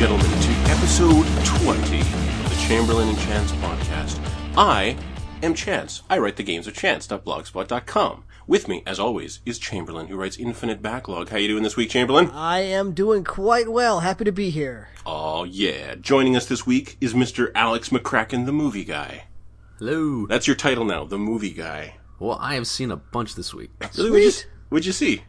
Welcome, ladies and gentlemen, to episode 20 of the Chamberlain and Chance podcast. I am Chance. I write the games of chance.blogspot.com. With me, as always, is Chamberlain, who writes Infinite Backlog. How you doing this week, Chamberlain? I am doing quite well. Happy to be here. Oh, yeah. Joining us this week is Mr. Alex McCracken, the movie guy. Hello. That's your title now, the movie guy. Well, I have seen a bunch this week. Really, what'd you, what'd you see?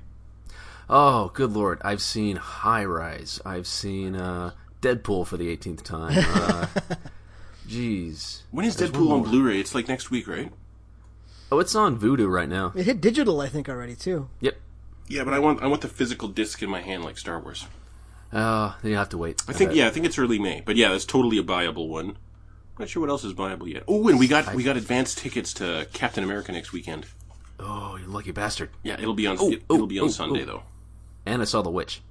Oh, good lord! I've seen High Rise. I've seen uh, Deadpool for the 18th time. Uh, Jeez. When is There's Deadpool on. Blu-ray? It's like next week, right? Oh, it's on Vudu right now. It hit digital, I think, already too. Yep. Yeah, but I want I want the physical disc in my hand like Star Wars. Uh, then you have to wait. I think yeah, I think it's early May. But yeah, that's totally a buyable one. I'm Not sure what else is buyable yet. Oh, and we got we got advanced tickets to Captain America next weekend. Oh, you lucky bastard! Yeah, it'll be on Oh, it, oh, will be on oh, Sunday oh. though. And I saw The Witch.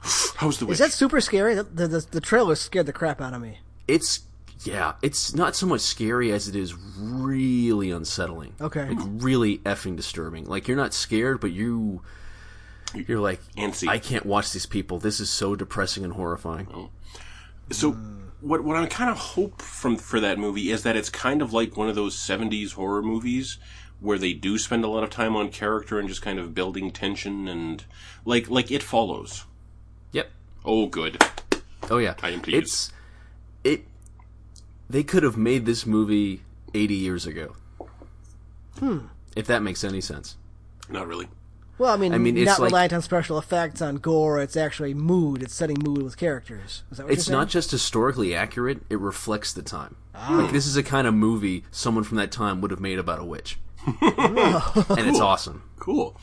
How's the witch? Is that super scary? The, the, the, the trailer scared the crap out of me. It's yeah. It's not so much scary as it is really unsettling. Okay. Like really effing disturbing. Like you're not scared, but you. You're like, Antsy. I can't watch these people. This is so depressing and horrifying. Oh. So what what I kind of hope from for that movie is that it's kind of like one of those 70s horror movies where they do spend a lot of time on character and just kind of building tension and like like it follows. Yep. Oh good. Oh yeah, I am pleased. It's it. They could have made this movie eighty years ago. Hmm. If that makes any sense. Not really. Well, I mean, I mean, it's not like- reliant on special effects, on gore. It's actually mood. It's setting mood with characters. Is that what It's you're not just historically accurate; it reflects the time. Like this is a kind of movie someone from that time would have made about a witch, and it's awesome. Cool.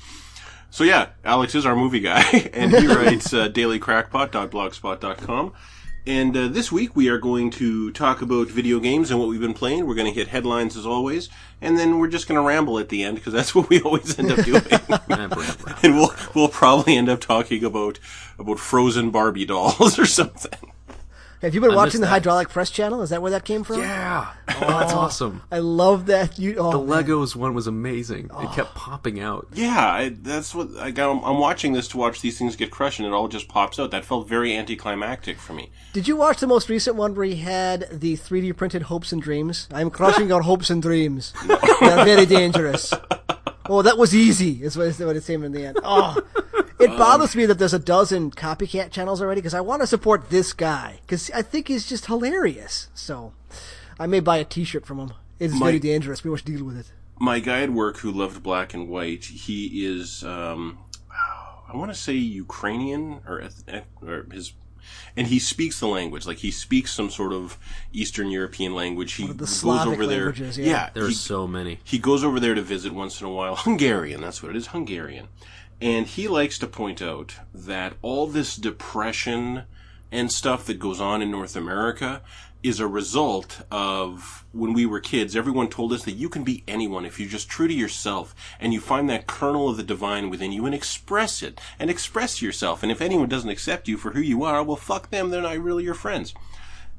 So yeah, Alex is our movie guy, and he writes uh, dailycrackpot.blogspot.com. And uh, this week we are going to talk about video games and what we've been playing. We're going to hit headlines as always, and then we're just going to ramble at the end because that's what we always end up doing. and we'll we'll probably end up talking about about frozen Barbie dolls or something. Saying? Have you been I watching the that. hydraulic press channel? Is that where that came from? Yeah, oh, that's awesome. I love that. You oh, The man. Legos one was amazing. It kept oh. popping out. Yeah, I, that's what I, I'm, I'm watching this to watch these things get crushed, and it all just pops out. That felt very anticlimactic for me. Did you watch the most recent one where he had the 3D printed hopes and dreams? I'm crushing your hopes and dreams. They're very dangerous. Oh, that was easy, is what, is what it's saying in the end. Oh, it bothers me that there's a dozen copycat channels already because I want to support this guy because I think he's just hilarious. So I may buy a T-shirt from him. It's My- very dangerous. We must deal with it. my guy at work who loved black and white, he is, um, I want to say Ukrainian or, eth- eth- or his, and he speaks the language. Like he speaks some sort of Eastern European language. He the goes Slavic over there. languages, yeah. There are so many. he goes over there to visit once in a while. Hungarian, that's what it is, Hungarian. And he likes to point out that all this depression and stuff that goes on in North America is a result of when we were kids, everyone told us that you can be anyone if you're just true to yourself and you find that kernel of the divine within you and express it and express yourself. And if anyone doesn't accept you for who you are, well, fuck them. They're not really your friends.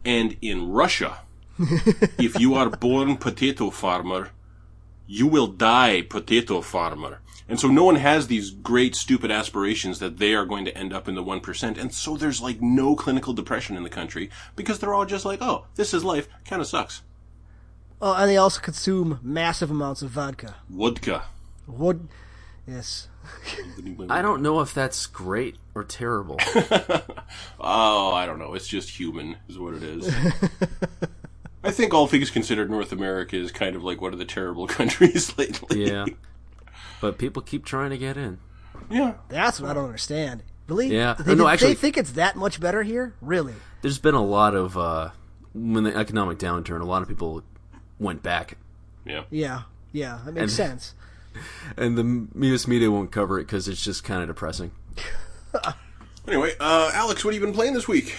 And in Russia, if you are born potato farmer, you will die potato farmer. And so no one has these great stupid aspirations that they are going to end up in the 1%. And so there's like no clinical depression in the country because they're all just like, oh, this is life. Kind of sucks. Oh, and they also consume massive amounts of vodka. Vodka. Wood. Yes. I don't know if that's great or terrible. Oh, I don't know. It's just human, is what it is. I think all things considered, North America is kind of like one of the terrible countries lately. yeah. But people keep trying to get in. Yeah. That's what I don't understand. Really? Yeah. They, no, they think it's that much better here? Really? There's been a lot of uh when the economic downturn, a lot of people went back, Yeah. Yeah. Yeah. That makes And- sense. and the U.S. media won't cover it because it's just kind of depressing. Anyway, uh, Alex, what have you been playing this week?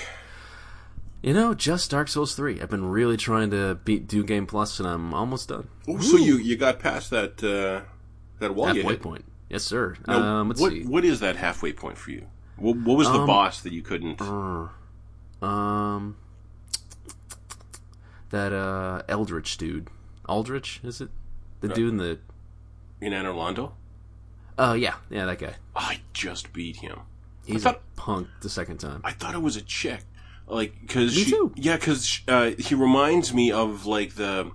You know, just Dark Souls three. I've been really trying to beat Do Game Plus, and I'm almost done. Oh, so you you got past that uh, that wall Halfway point. Yes, sir. Now, um, let's what see. what is that halfway point for you? What, what was the Um, boss that you couldn't? Um, that uh Eldritch dude. Aldrich is it? The dude in the. in Anor Londo? Oh yeah, yeah, that guy. I just beat him. He's thought- a punk the second time. I thought it was a chick. Like, cause Me she, too. yeah, cause, uh, he reminds me of like the,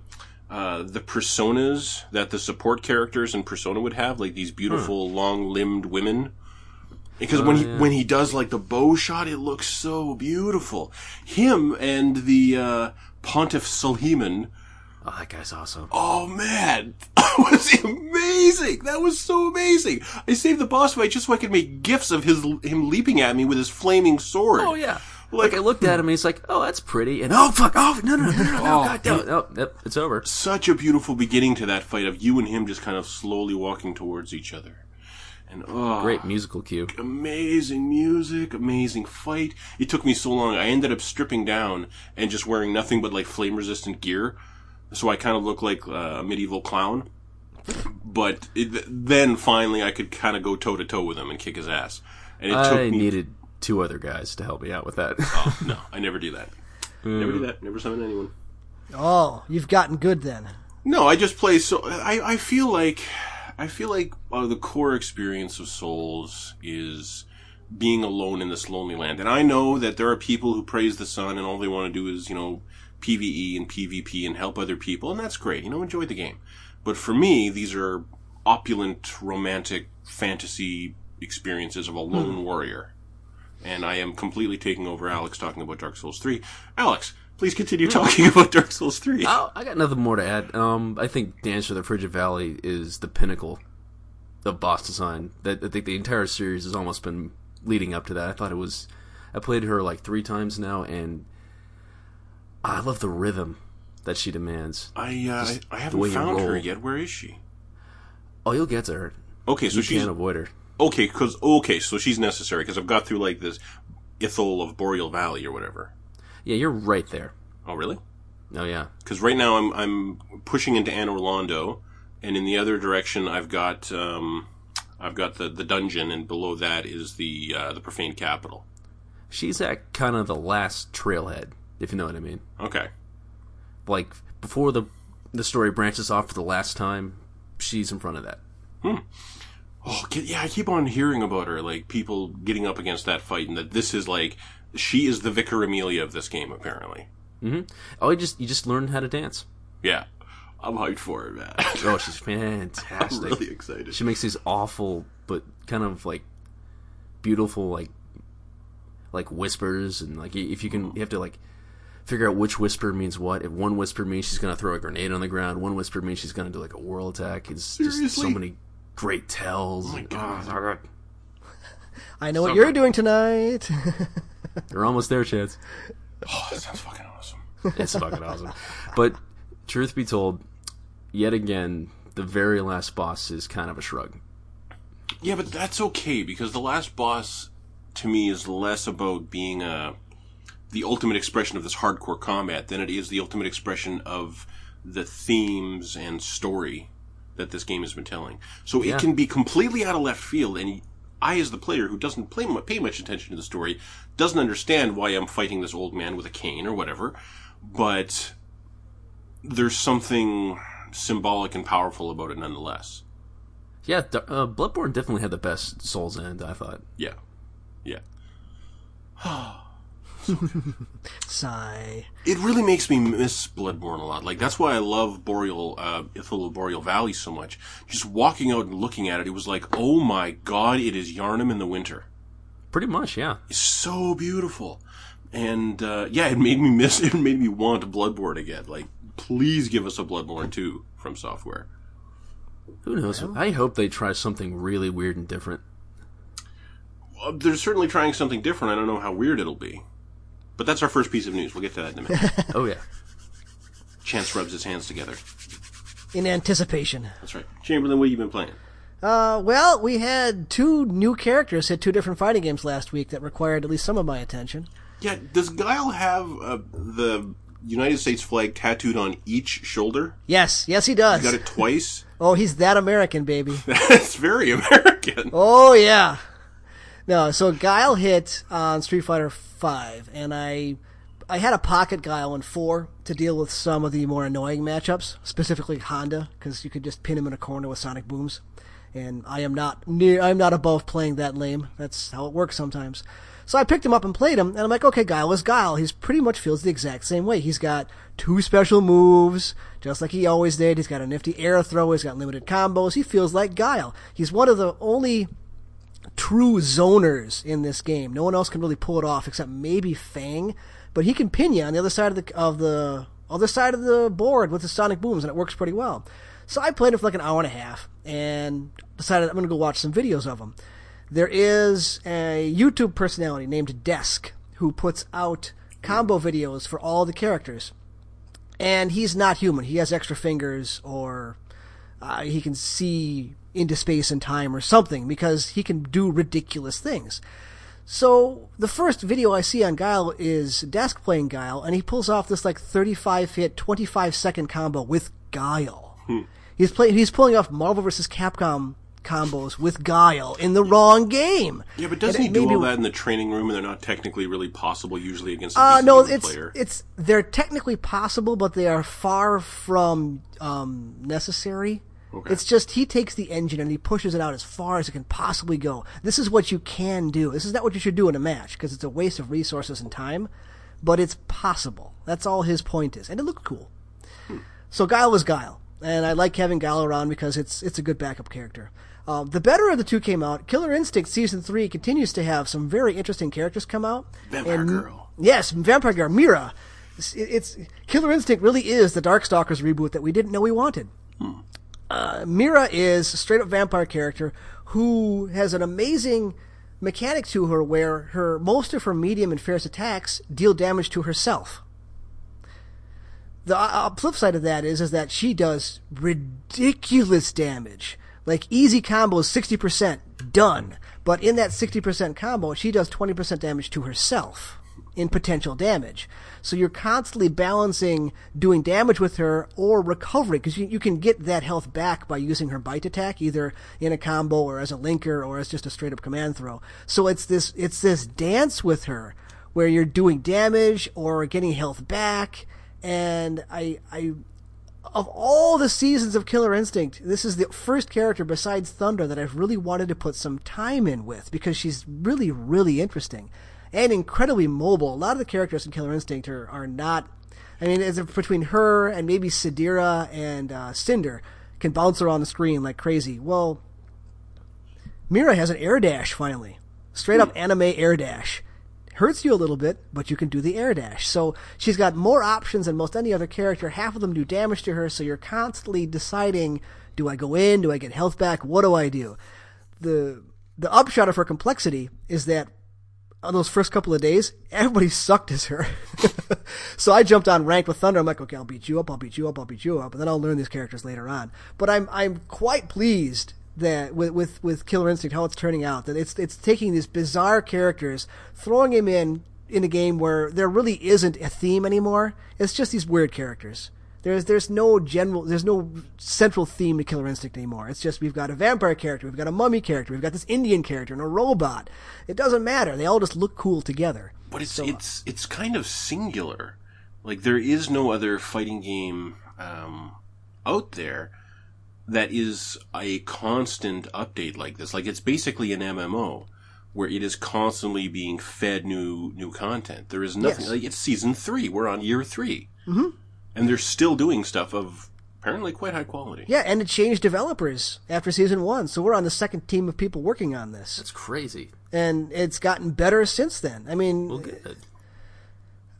uh, the personas that the support characters and Persona would have, like these beautiful long-limbed women. Because when he, yeah. when he does like the bow shot, it looks so beautiful. Him and the, uh, Pontiff Sulyvahn, oh, that guy's awesome. Oh man, that was amazing. That was so amazing. I saved the boss fight just so I could make gifs of his him leaping at me with his flaming sword. Oh yeah. Like- I looked at him and he's like, "Oh, that's pretty," and oh fuck, oh no no no no no, Oh, God, no, no, no, it's over. Such a beautiful beginning to that fight of you and him just kind of slowly walking towards each other. And oh, Great musical cue. amazing music, amazing fight. It took me so long. I ended up stripping down and just wearing nothing but like flame resistant gear, so I kind of look like uh, a medieval clown. But it, then finally, I could kind of go toe to toe with him and kick his ass. And it took I me. needed two other guys to help me out with that. Oh, no, I never do that. Never do that. Never summon anyone. Oh, you've gotten good then. No, I just play so. I, I feel like I feel like uh, the core experience of Souls is being alone in this lonely land, and I know that there are people who praise the sun and all they want to do is you know PVE and PvP and help other people, and that's great. You know, enjoy the game. But for me, these are opulent, romantic fantasy experiences of a lone warrior, and I am completely taking over Alex talking about Dark Souls three. Alex, please continue talking about Dark Souls three. Oh, I got nothing more to add. Um, I think Dance of the Frigid Valley is the pinnacle of boss design. That I think the entire series has almost been leading up to that. I thought it was. I played her like three times now, and I love the rhythm that she demands. I uh, I haven't found her yet. Where is she? Oh, you'll get to her. Okay, so You she's can't avoid her. Okay because okay, so she's necessary because I've got through like this Irithyll of Boreal Valley or whatever. Yeah, you're right there. Oh, really? Oh yeah. Because right now I'm I'm pushing into Anor Londo, and in the other direction I've got um I've got the the dungeon, and below that is the uh, the profane capital. She's at kind of the last trailhead, if you know what I mean. Okay. Like before the the story branches off for the last time, she's in front of that. Oh, yeah, I keep on hearing about her, like people getting up against that fight, and that this is like she is the Vicar Amelia of this game, apparently. Mm-hmm. Oh, you just you just learn how to dance. Yeah, I'm hyped for it, man. Oh, she's I'm fantastic. really excited. She makes these awful but kind of like beautiful like like whispers and like if you can you have to like figure out which whisper means what. If one whisper means she's gonna throw a grenade on the ground, one whisper means she's gonna do like a whirl attack. It's just so many great tells. Oh my and- God. oh, so. I know what you're good. doing tonight. You're almost there, Chance. Oh, that sounds fucking awesome. It's fucking awesome. But truth be told, yet again, the very last boss is kind of a shrug. Yeah, but that's okay because the last boss to me is less about being a the ultimate expression of this hardcore combat than it is the ultimate expression of the themes and story that this game has been telling. So Yeah. it can be completely out of left field and I as the player who doesn't play, pay much attention to the story doesn't understand why I'm fighting this old man with a cane or whatever, but there's something symbolic and powerful about it nonetheless. Yeah, uh, Bloodborne definitely had the best Souls End. I thought. Yeah. Yeah. Sigh. It really makes me miss Bloodborne a lot. Like that's why I love Boreal, uh, Irithyll of Boreal Valley so much. Just walking out and looking at it, it was like, oh my god, it is Yharnam in the winter. Pretty much, yeah. It's so beautiful, and uh, yeah, it made me miss. It made me want Bloodborne again. Like, please give us a Bloodborne two FromSoftware. Who knows? I hope they try something really weird and different. Uh, they're certainly trying something different. I don't know how weird it'll be, but that's our first piece of news. We'll get to that in a minute. Oh yeah. Chance rubs his hands together. In anticipation. That's right. Chamberlain, what have you been playing? Uh, well, we had two new characters hit two different fighting games last week that required at least some of my attention. Yeah, does Guile have uh, the United States flag tattooed on each shoulder? Yes, yes, he does. You got it twice? Oh, he's that American, baby. That's very American. Oh yeah. No, so Guile hit on Street Fighter Five, and I, I had a pocket Guile in four to deal with some of the more annoying matchups, specifically Honda, because you could just pin him in a corner with sonic booms, and I am not near. I'm not above playing that lame. That's how it works sometimes. So I picked him up and played him, and I'm like, okay, Guile is Guile. He's pretty much feels the exact same way. He's got two special moves, just like he always did. He's got a nifty air throw. He's got limited combos. He feels like Guile. He's one of the only true zoners in this game. No one else can really pull it off except maybe Fang, but he can pin you on the other side of the of the other side of the board with the sonic booms, and it works pretty well. So I played it for like an hour and a half, and decided I'm going to go watch some videos of him. There is a YouTube personality named Desk who puts out combo videos for all the characters, and he's not human. He has extra fingers, or uh, he can see into space and time or something because he can do ridiculous things. So the first video I see on Guile is Desk playing Guile, and he pulls off this like 35 hit, 25 second combo with Guile. He's playing. He's pulling off Marvel vs. Capcom combos with Guile in the wrong game. Yeah, but doesn't And he do made all that in the training room, and they're not technically really possible usually against a Uh, no, it's player? it's they're technically possible, but they are far from um, necessary. Okay. It's just he takes the engine and he pushes it out as far as it can possibly go. This is what you can do. This is not what you should do in a match because it's a waste of resources and time, but it's possible. That's all his point is, and it looked cool. So Guile was Guile, and I like having Guile around because it's it's a good backup character. Um, the better of the two came out. Killer Instinct season three continues to have some very interesting characters come out. Vampire And- Girl. Yes, Vampire Girl, Mira. It's, it's Killer Instinct really is the Darkstalkers reboot that we didn't know we wanted. Uh, Mira is a straight up vampire character who has an amazing mechanic to her where her most of her medium and fierce attacks deal damage to herself. The uh, flip side of that is is that she does ridiculous damage. Like easy combos, sixty percent done. But in that sixty percent combo, she does twenty percent damage to herself in potential damage. So you're constantly balancing doing damage with her or recovery because you, you can get that health back by using her bite attack either in a combo or as a linker or as just a straight up command throw. So it's this it's this dance with her where you're doing damage or getting health back and I I of all the seasons of Killer Instinct, this is the first character besides Thunder that I've really wanted to put some time in with because she's really, really interesting and incredibly mobile. A lot of the characters in Killer Instinct are, are not. I mean, it's between her and maybe Sadira and uh, Cinder can bounce around the screen like crazy. Well, Mira has an air dash finally. Straight up anime air dash. Hurts you a little bit, but you can do the air dash. So she's got more options than most any other character. Half of them do damage to her, so you're constantly deciding, do I go in? Do I get health back? What do I do? The the upshot of her complexity is that on those first couple of days, everybody sucked as her. so I jumped on ranked with Thunder. I'm like, okay, I'll beat you up, I'll beat you up, I'll beat you up, and then I'll learn these characters later on. But I'm I'm quite pleased that with with with Killer Instinct how it's turning out. That it's it's taking these bizarre characters, throwing them in in a game where there really isn't a theme anymore. It's just these weird characters. There's there's no general there's no central theme to Killer Instinct anymore. It's just we've got a vampire character, we've got a mummy character, we've got this Indian character and a robot. It doesn't matter. They all just look cool together. But it's So- it's it's kind of singular. Like there is no other fighting game um, out there that is a constant update like this. Like it's basically an MMO where it is constantly being fed new new content. There is nothing Yes. like it's season three. We're on year 3 mm-hmm. And they're still doing stuff of apparently quite high quality. Yeah, and it changed developers after season one. So we're on the second team of people working on this, That's crazy. and it's gotten better since then. I mean, Well, good.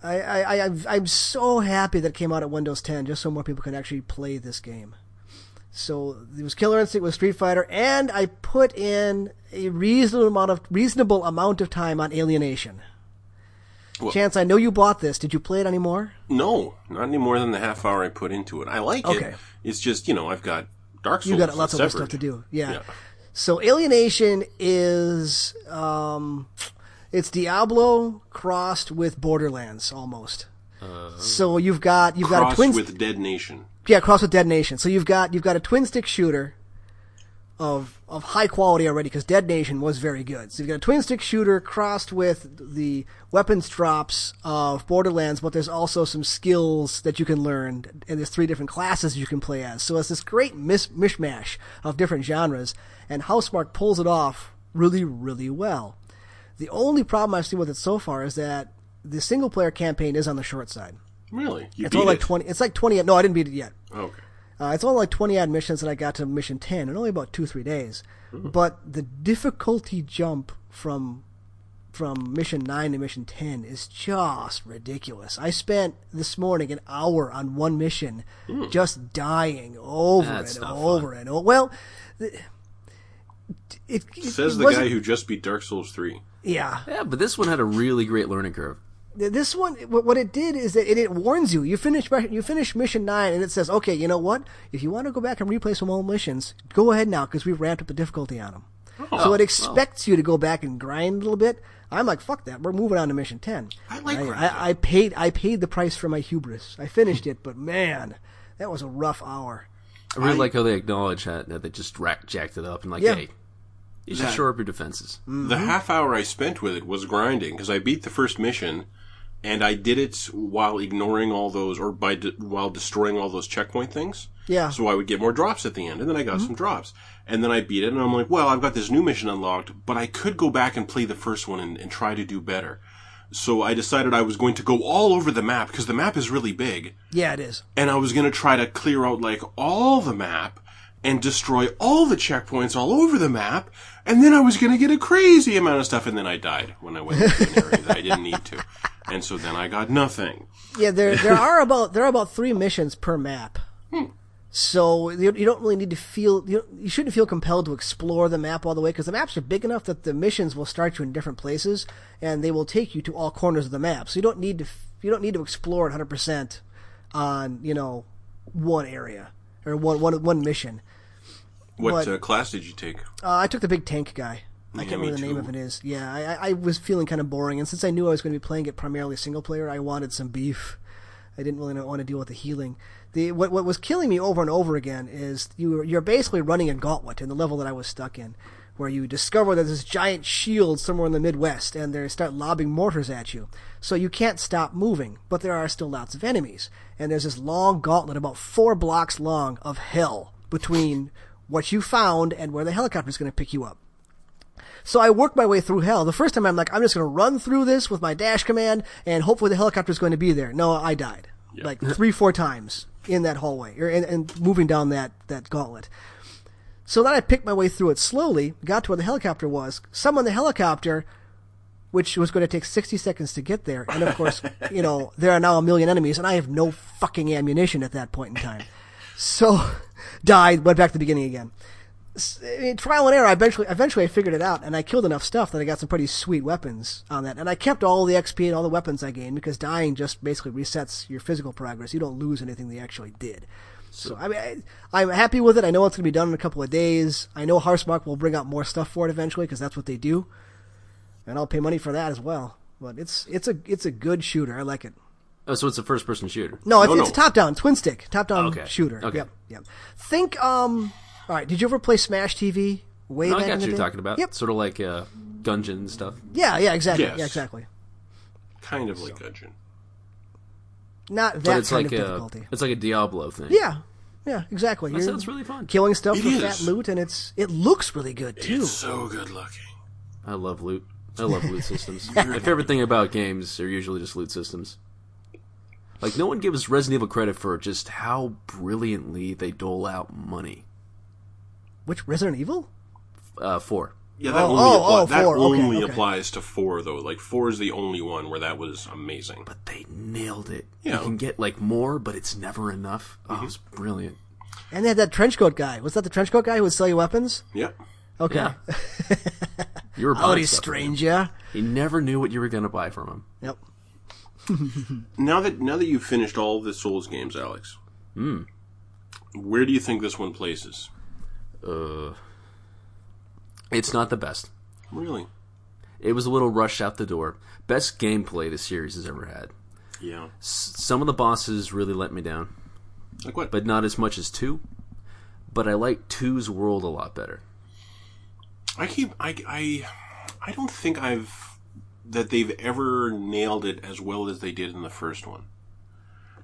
I, I, I, I'm- I'm so happy that it came out at Windows 10, just so more people can actually play this game. So it was Killer Instinct with Street Fighter, and I put in a reasonable amount of reasonable amount of time on Alienation. Well- Chance, I know you bought this. Did you play it anymore? No, not any more than the half hour I put into it. I like Okay. it. It's just you know I've got Dark Souls. You got lots of stuff to do. Yeah. Yeah. So Alienation is um, it's Diablo crossed with Borderlands almost. so you've got you've got a twin with Dead Nation. yeah crossed with Dead Nation. So you've got you've got a twin stick shooter of of high quality already because Dead Nation was very good. So you've got a twin stick shooter crossed with the weapons drops of Borderlands, but there's also some skills that you can learn, and there's three different classes you can play as. So it's this great mis- mishmash of different genres, and Housemarque pulls it off really, really well. The only problem I've seen with it so far is that the single player campaign is on the short side. Really? You It's beat only like it? twenty. It's like twenty. No, I didn't beat it yet. Okay. Uh, it's only like 20 odd missions that I got to mission 10 in only about two, three days. But the difficulty jump from from mission 9 to mission 10 is just ridiculous. I spent this morning an hour on one mission just dying over That's and not over and over. Well, it, it, Says it the guy who just beat Dark Souls 3. Yeah. Yeah, but this one had a really great learning curve. This one, what what it did is that it, it warns you. You finish you finish mission nine, and it says, "Okay, you know what? If you want to go back and replay some old missions, go ahead now because we've ramped up the difficulty on them." Oh, so it expects you to go back and grind a little bit. I'm like, "Fuck that! We're moving on to mission 10. I like I. I, I paid I paid the price for my hubris. I finished it, but man, that was a rough hour. I really I- like how they acknowledge that, that they just rack, jacked it up and like, Yeah. hey, you should shore up your defenses. Mm-hmm. The half hour I spent with it was grinding because I beat the first mission, and I did it while ignoring all those, or by de- while destroying all those checkpoint things. Yeah. So I would get more drops at the end, and then I got mm-hmm. some drops, and then I beat it, and I'm like, well, I've got this new mission unlocked, but I could go back and play the first one and, and try to do better. So I decided I was going to go all over the map because the map is really big, Yeah, it is. and I was going to try to clear out like all the map and destroy all the checkpoints all over the map, and then I was going to get a crazy amount of stuff, and then I died when I went to an area that I didn't need to, and so then I got nothing. Yeah, there there are about there are about three missions per map. Hmm. So you, you don't really need to feel you, you shouldn't feel compelled to explore the map all the way because the maps are big enough that the missions will start you in different places and they will take you to all corners of the map. So you don't need to you don't need to explore it 100 percent on you know one area or one one one mission. What uh, class did you take? Uh, I took the big tank guy. I Yeah, can't remember the name of it is. Yeah, I, I- I was feeling kind of boring, and since I knew I was going to be playing it primarily single player, I wanted some beef. I didn't really want to deal with the healing. The what what was killing me over and over again is you you're basically running a gauntlet in the level that I was stuck in, where you discover that there's this giant shield somewhere in the Midwest, and they start lobbing mortars at you. So you can't stop moving, but there are still lots of enemies, and there's this long gauntlet about four blocks long of hell between what you found and where the helicopter is going to pick you up. So I worked my way through hell. The first time I'm like, I'm just going to run through this with my dash command and hopefully the helicopter is going to be there. No, I died. Like three, four times in that hallway or and, and moving down that, that gauntlet. So then I picked my way through it slowly, got to where the helicopter was, summoned the helicopter, which was going to take 60 seconds to get there. And of course, you know, there are now a million enemies and I have no fucking ammunition at that point in time. So, died, went back to the beginning again. In trial and error, I eventually, eventually I figured it out, and I killed enough stuff that I got some pretty sweet weapons on that. And I kept all the XP and all the weapons I gained because dying just basically resets your physical progress. You don't lose anything you actually did. So I mean, I, I'm happy with it. I know it's going to be done in a couple of days. I know Housemarque will bring out more stuff for it eventually because that's what they do, and I'll pay money for that as well. But it's it's a it's a good shooter. I like it. Oh, so it's a first person shooter. No, it's, No, it's no. top down, twin stick, top down Okay. shooter. Okay. Yep, yep. Think, um, all right. Did you ever play Smash TV? Way No, I got in what the you're day? talking about. Yep. Sort of like uh, Gungeon stuff. Yeah, yeah, exactly. Yes. Yeah, exactly. Kind of like Gungeon. Not But that it's kind like of a difficulty. it's like a Diablo thing. Yeah, yeah, exactly. that You're sounds really fun. killing stuff It for fat loot, and it's it looks really good too. It's so good looking. I love loot. I love loot systems. My favorite thing about games are usually just loot systems. Like no one gives Resident Evil credit for just how brilliantly they dole out money. Which Resident Evil? Uh, four. Yeah, that Oh, only, oh, appli- oh, that four, okay, only okay. applies to four though. Like four is the only one where that was amazing. But they nailed it. Yeah. You can get like more, but it's never enough. Oh, Mm-hmm. it's brilliant. And they had that trench coat guy. Was that the trench coat guy who would sell you weapons? Yep. Okay. Yeah. You were Howdy, buying stuff from him. stranger. He never knew what you were going to buy from him. Yep. Now that now that you've finished all the Souls games, Alex, Hmm. where do you think this one places? Uh, it's not the best. Really? It was a little rushed out the door. Best gameplay the series has ever had. Yeah. S- some of the bosses really let me down, Like what? but not as much as two. But I like two's world a lot better. I keep I I I don't think I've that they've ever nailed it as well as they did in the first one.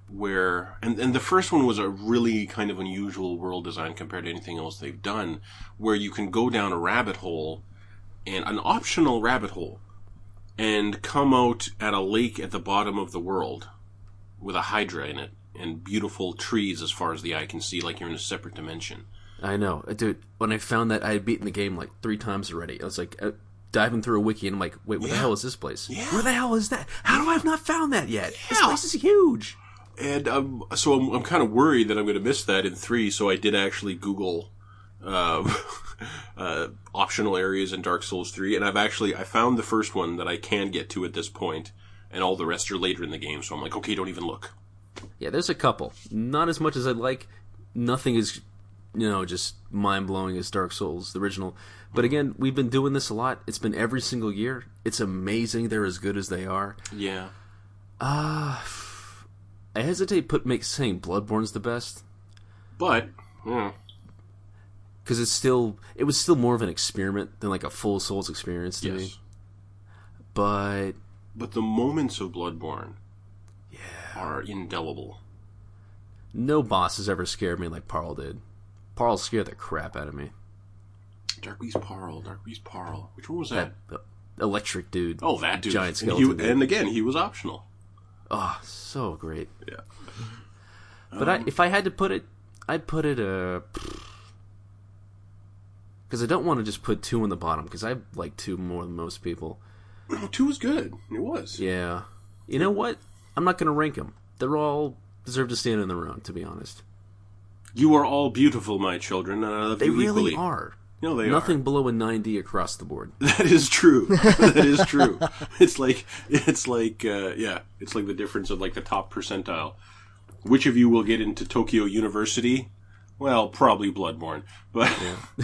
Where and and the first one was a really kind of unusual world design compared to anything else they've done, where you can go down a rabbit hole and an optional rabbit hole and come out at a lake at the bottom of the world with a hydra in it and beautiful trees as far as the eye can see like you're in a separate dimension. I know, dude. When I found that, I had beaten the game like three times already. I was like uh, diving through a wiki, and I'm like, wait, what the hell is this place? Yeah. Where the hell is that? How do I have not found that yet? This place is huge. And um, so I'm, I'm kind of worried that I'm going to miss that in three. So I did actually Google uh, uh, optional areas in Dark Souls three, and I've actually I found the first one that I can get to at this point, and all the rest are later in the game. So I'm like, okay, don't even look. Yeah, there's a couple. Not as much as I'd like. Nothing is, you know, just mind blowing as Dark Souls, the original. But again, we've been doing this a lot. It's been every single year. It's amazing they're as good as they are. Yeah, Uh, I hesitate put make saying Bloodborne's the best but yeah, because it's still it was still more of an experiment than like a full Souls experience to me. yes. But But the moments of Bloodborne, yeah, are indelible. no boss has ever scared me like Paarl did. Paarl scared the crap out of me. Dark Beast Paarl, Dark Beast Paarl. Which one was that? That electric dude. Oh, that dude. Giant and, skeleton. he, and again, he was optional. Oh, so great. Yeah. But I, if I had to put it, I'd put it uh because I don't want to just put two on the bottom because I like two more than most people. Two was good. It was. Yeah, you know what? I'm not gonna rank them. They're all deserve to stand in their own. To be honest, You are all beautiful, my children, and I love they you really equally. are. No, they Nothing are. below a 9D across the board. That is true. that is true. It's like it's like uh, yeah, it's like the difference of like the top percentile. Which of you will get into Tokyo University? Well, probably Bloodborne, but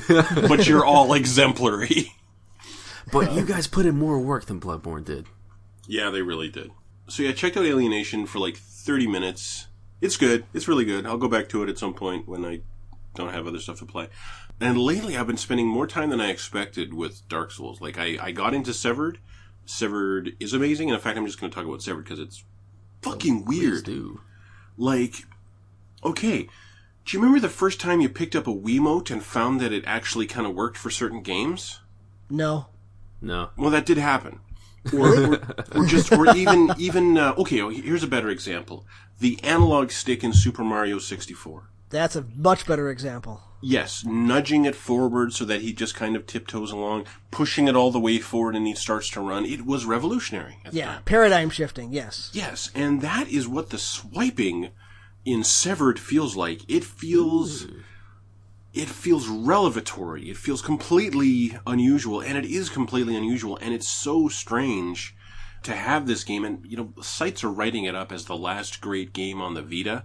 but you're all exemplary. But you guys put in more work than Bloodborne did. Yeah, they really did. So yeah, I checked out Alienation for like 30 minutes. It's good. It's really good. I'll go back to it at some point when I don't have other stuff to play. And lately I've been spending more time than I expected with Dark Souls. Like I, I got into Severed. Severed is amazing. And in fact, I'm just going to talk about Severed because it's fucking Please weird. do. Like, okay. Do you remember the first time you picked up a Wiimote and found that it actually kind of worked for certain games? No. No. Well, that did happen. Or, or, or just, or even, even, uh, okay, oh, here's a better example. The analog stick in Super Mario 64. That's a much better example. Yes, nudging it forward so that he just kind of tiptoes along, pushing it all the way forward and he starts to run. It was revolutionary. at the Yeah, paradigm shifting. Yes. Yes, and that is what the swiping in Severed feels like. It feels it feels revelatory. It feels completely unusual, and it is completely unusual, and it's so strange to have this game. And you know, sites are writing it up as the last great game on the Vita,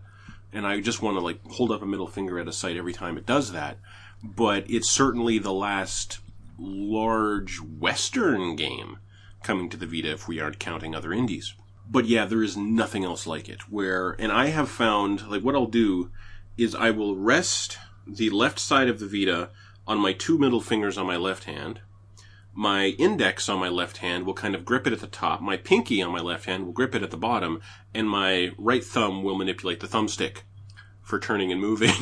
and I just want to like hold up a middle finger at a site every time it does that. But it's certainly the last large Western game coming to the Vita, if we aren't counting other indies but yeah, there is nothing else like it. Where, and I have found, like, what I'll do is I will rest the left side of the Vita on my two middle fingers on my left hand. My index on my left hand will kind of grip it at the top. My pinky on my left hand will grip it at the bottom, and my right thumb will manipulate the thumbstick for turning and moving.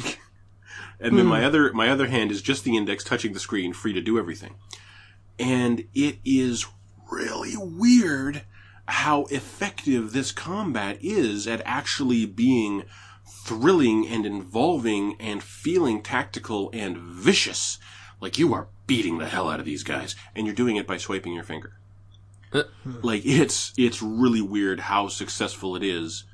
and then hmm. my other my other hand is just the index touching the screen, free to do everything. And it is really weird how effective this combat is at actually being thrilling and involving and feeling tactical and vicious. Like you are beating the hell out of these guys, and you're doing it by swiping your finger. Uh, Like it's it's really weird how successful it is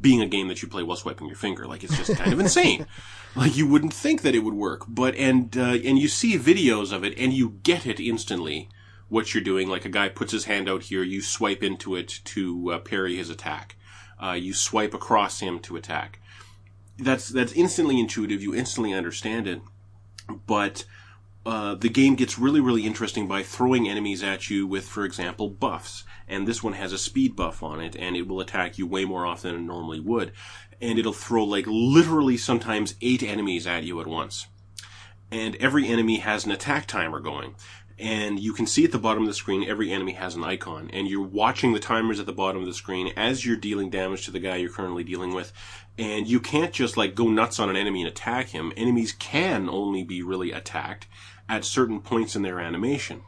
being a game that you play while swiping your finger. Like it's just kind of insane. Like you wouldn't think that it would work, but and uh, and you see videos of it and you get it instantly what you're doing. Like a guy puts his hand out here, you swipe into it to uh, parry his attack. Uh, you swipe across him to attack. That's that's instantly intuitive. You instantly understand it, but uh, the game gets really, really interesting by throwing enemies at you with, for example, buffs. And this one has a speed buff on it, and it will attack you way more often than it normally would. And it'll throw like literally sometimes eight enemies at you at once. and every enemy has an attack timer going. And you can see at the bottom of the screen, every enemy has an icon. And you're watching the timers at the bottom of the screen as you're dealing damage to the guy you're currently dealing with. And you can't just like go nuts on an enemy and attack him. Enemies can only be really attacked at certain points in their animation.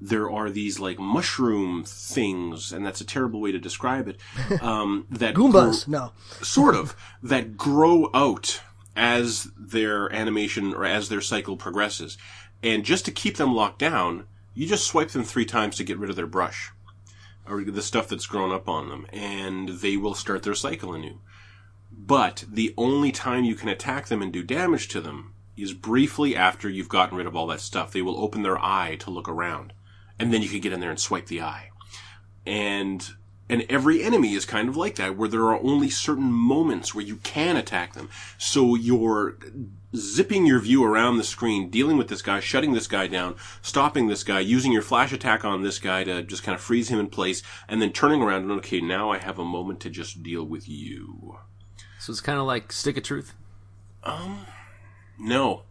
There are these like mushroom things, and that's a terrible way to describe it. Um, that Goombas. grow- No. sort of that grow out as their animation or as their cycle progresses. And just to keep them locked down, you just swipe them three times to get rid of their brush or the stuff that's grown up on them, and they will start their cycle anew. But the only time you can attack them and do damage to them is briefly after you've gotten rid of all that stuff. They will open their eye to look around, and then you can get in there and swipe the eye. And and every enemy is kind of like that, where there are only certain moments where you can attack them. So you're zipping your view around the screen, dealing with this guy, shutting this guy down, stopping this guy, using your flash attack on this guy to just kind of freeze him in place, and then turning around and okay, now I have a moment to just deal with you. So it's kind of like Stick of Truth. Um, no.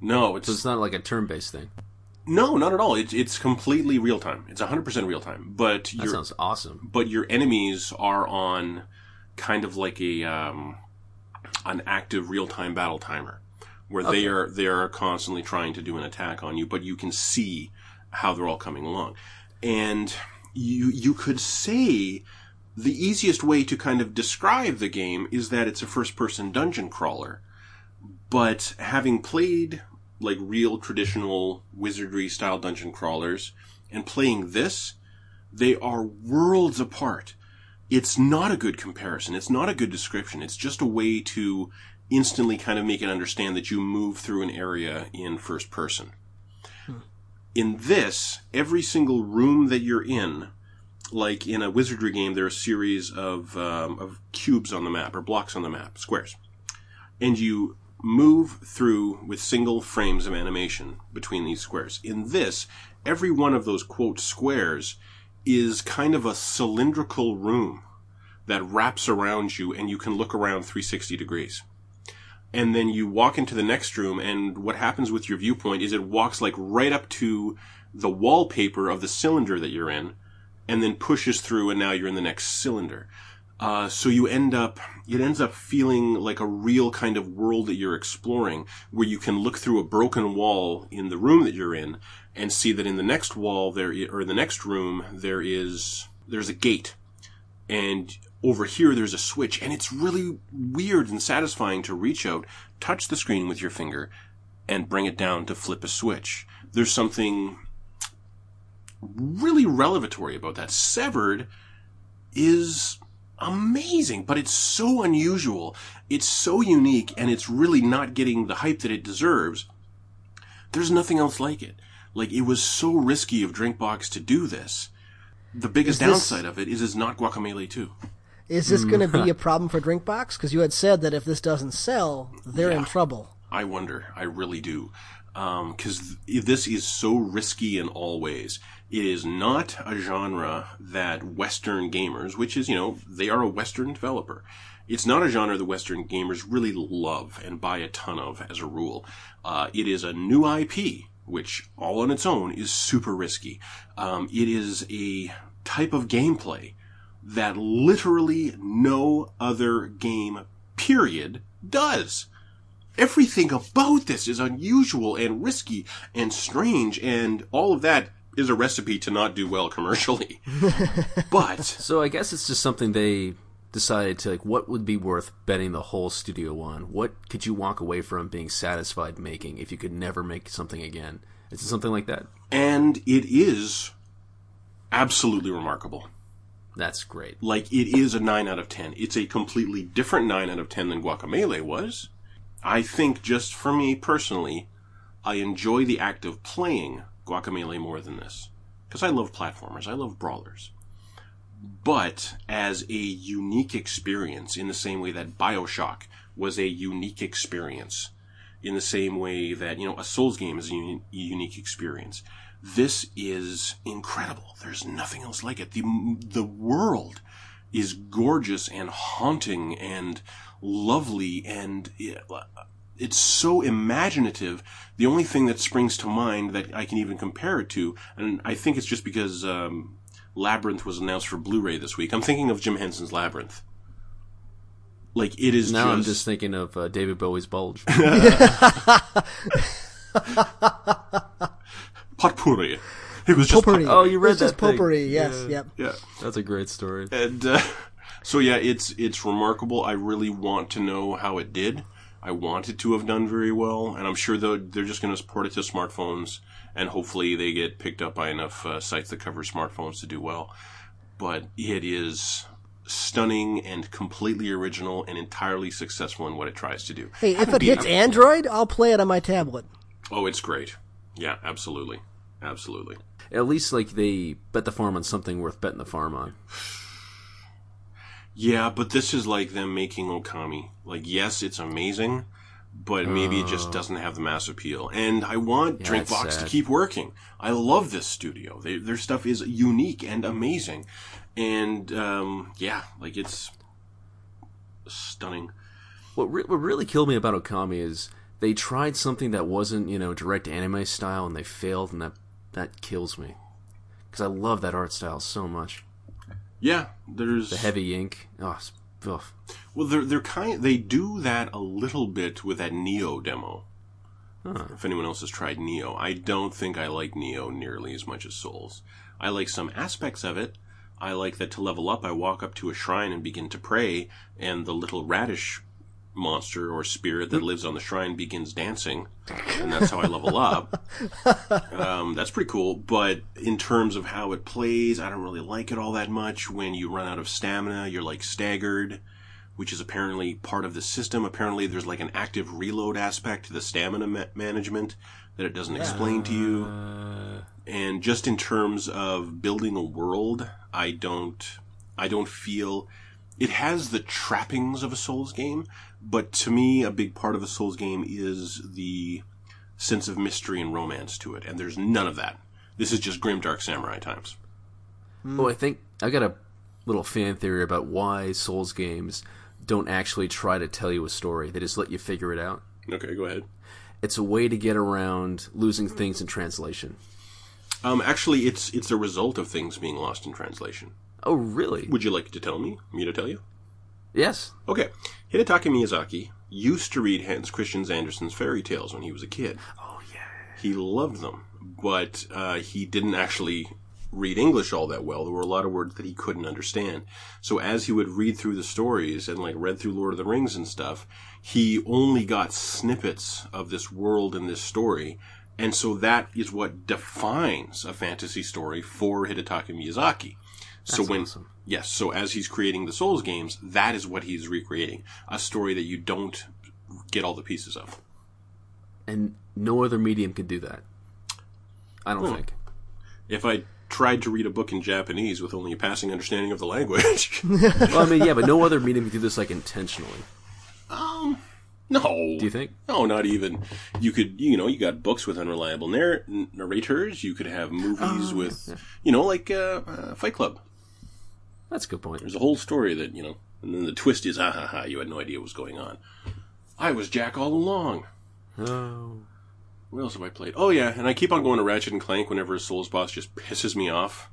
No, it's So it's not like a turn-based thing. no, not at all. It's it's completely real time. It's 100% real time. But That your sounds awesome. but your enemies are on kind of like a um, an active real time battle timer, where they are they are constantly trying to do an attack on you, but you can see how they're all coming along, and you you could say the easiest way to kind of describe the game is that it's a first person dungeon crawler, but having played like real traditional wizardry style dungeon crawlers and playing this, they are worlds apart. It's not a good comparison. It's not a good description. It's just a way to instantly kind of make it understand that you move through an area in first person. In this, every single room that you're in, like in a wizardry game, there are a series of, um, of cubes on the map, or blocks on the map, squares. And you move through with single frames of animation between these squares. In this, every one of those quote squares is kind of a cylindrical room that wraps around you and you can look around 360 degrees. And then you walk into the next room and what happens with your viewpoint is it walks like right up to the wallpaper of the cylinder that you're in and then pushes through and now you're in the next cylinder. Uh, so you end up, it ends up feeling like a real kind of world that you're exploring, where you can look through a broken wall in the room that you're in, and see that in the next wall there, or in the next room there is there's a gate, and over here there's a switch, and it's really weird and satisfying to reach out, touch the screen with your finger, and bring it down to flip a switch. There's something really revelatory about that. Severed is amazing, but it's so unusual. It's so unique, and it's really not getting the hype that it deserves. There's nothing else like it. Like, it was so risky of Drinkbox to do this. The biggest this- downside of it is it's not Guacamelee 2. Is this going to be a problem for Drinkbox? Because you had said that if this doesn't sell, they're in trouble. I wonder. I really do. Because this is so risky in all ways. It is not a genre that Western gamers, which is, you know, they are a Western developer. It's not a genre that Western gamers really love and buy a ton of as a rule. Uh, it is a new IP, which all on its own is super risky. Um, it is a type of gameplay that literally no other game, period, does everything about this is unusual and risky and strange and all of that is a recipe to not do well commercially but So I guess it's just something they decided to like. What would be worth betting the whole studio on? What could you walk away from being satisfied making if you could never make something again? Is it something like that? and it is absolutely remarkable That's great. like it is a 9 out of 10 it's a completely different 9 out of 10 than Guacamelee was. I think just for me personally i enjoy the act of playing Guacamelee more than this because i love platformers. I love brawlers. But as a unique experience in the same way that bioshock was a unique experience in the same way that you know a souls game is a uni- unique experience this is incredible there's nothing else like it the the world is gorgeous and haunting and lovely and it's so imaginative. The only thing that springs to mind that I can even compare it to, and I think it's just because um, Labyrinth was announced for Blu-ray this week. I'm thinking of Jim Henson's Labyrinth. Like it is Now just, I'm just thinking of uh, David Bowie's Bulge. potpourri. It was just Potpourri. pot- Oh, you read It's just that thing. potpourri. Yes. Yeah. Yep. yeah. That's a great story. And uh, so yeah, it's it's remarkable. I really want to know how it did. I want it to have done very well, and I'm sure they're, they're just going to port it to smartphones, and hopefully they get picked up by enough uh, sites that cover smartphones to do well. But it is stunning and completely original and entirely successful in what it tries to do. Hey, if it hits Android, I'll play it on my tablet. oh, it's great. Yeah, absolutely, absolutely. At least like they bet the farm on something worth betting the farm on. Yeah, but this is like them making Okami. Like, yes, it's amazing, but maybe it just doesn't have the mass appeal. And I want Yeah, to keep working. I love this studio. They, their stuff is unique and amazing. And, um, yeah, like it's stunning. What re- what really killed me about Okami is they tried something that wasn't you know direct anime style and they failed, and that that kills me because I love that art style so much. Yeah, there's The heavy ink. Ah, oh, ugh. Well, they're they're kind. They do that a little bit with that Nioh demo. If anyone else has tried Nioh, I don't think I like Nioh nearly as much as Souls. I like some aspects of it. I like that to level up, I walk up to a shrine and begin to pray, and the little radish monster or spirit that lives on the shrine begins dancing, and that's how I level up. Um, that's pretty cool. But in terms of how it plays, I don't really like it all that much. When you run out of stamina, you're like staggered, which is apparently part of the system. Apparently, there's like an active reload aspect to the stamina ma- management that it doesn't explain to you. And just in terms of building a world, I don't, I don't feel it has the trappings of a Souls game, but to me, a big part of a Souls game is the sense of mystery and romance to it, and there's none of that. This is just grim, dark samurai times. Oh, I think I got a little fan theory about why Souls games don't actually try to tell you a story. They just let you figure it out. Okay, go ahead. It's a way to get around losing things in translation. Um, actually, it's it's a result of things being lost in translation. Oh, really? Would you like to tell me? Me to tell you? Yes. Okay. Hidetaka Miyazaki used to read Hans Christian Andersen's fairy tales when he was a kid. Oh, yeah. He loved them, but uh, he didn't actually read English all that well. There were a lot of words that he couldn't understand. So as he would read through the stories and like read through Lord of the Rings and stuff, he only got snippets of this world and this story. And so that is what defines a fantasy story for Hidetaka Miyazaki. So when awesome. yes, so as he's creating the Souls games, that is what he's recreating. A story that you don't get all the pieces of. And no other medium can do that. I don't Hmm. think. If I tried to read a book in Japanese with only a passing understanding of the language, Well, I mean, yeah, but no other medium can do this like intentionally. Um. No. Do you think? No, not even. You could, you know, you got books with unreliable narr- narrators. You could have movies with, you know, like uh, uh, Fight Club. That's a good point. There's a whole story that you know, and then the twist is, ah ha ha, you had no idea what was going on. I was Jack all along. Oh. What else have I played? Oh yeah, and I keep on going to Ratchet and Clank whenever a Souls boss just pisses me off.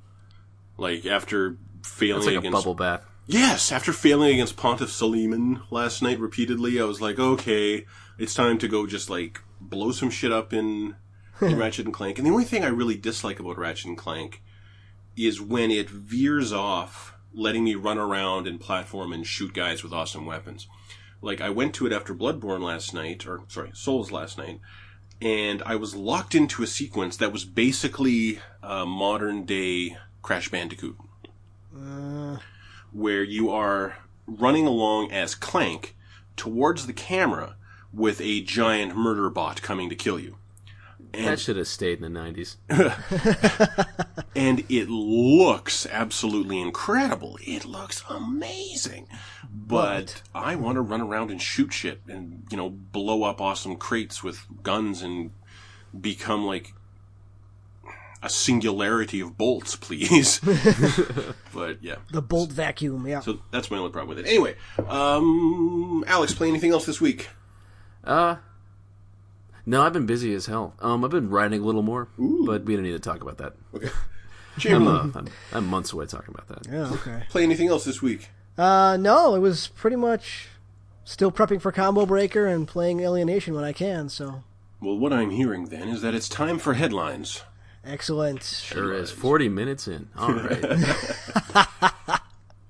Like after failing That's like a against bubble bath. Yes, after failing against Pontiff Sulyvahn last night repeatedly, I was like, okay, it's time to go just like blow some shit up in, in Ratchet and Clank. And the only thing I really dislike about Ratchet and Clank is when it veers off, letting me run around and platform and shoot guys with awesome weapons. Like I went to it after Bloodborne last night, or sorry, Souls last night, and I was locked into a sequence that was basically uh, a modern day Crash Bandicoot uh. where you are running along as Clank towards the camera with a giant murder bot coming to kill you. That should have stayed in the 90s. And it looks absolutely incredible. It looks amazing. But I want to run around and shoot shit and, you know, blow up awesome crates with guns and become like a singularity of bolts, please. but yeah. The bolt vacuum, yeah. So that's my only problem with it. Anyway, um, Alex, play anything else this week? Uh, No, I've been busy as hell. Um, I've been writing a little more, but we don't need to talk about that. Okay. I'm, uh, I'm, I'm months away talking about that. Yeah, okay. play anything else this week? Uh, no, it was pretty much still prepping for Combo Breaker and playing Alienation when I can. So Well, what I'm hearing then is that it's time for headlines. excellent. Sure is. 40 minutes in. All right.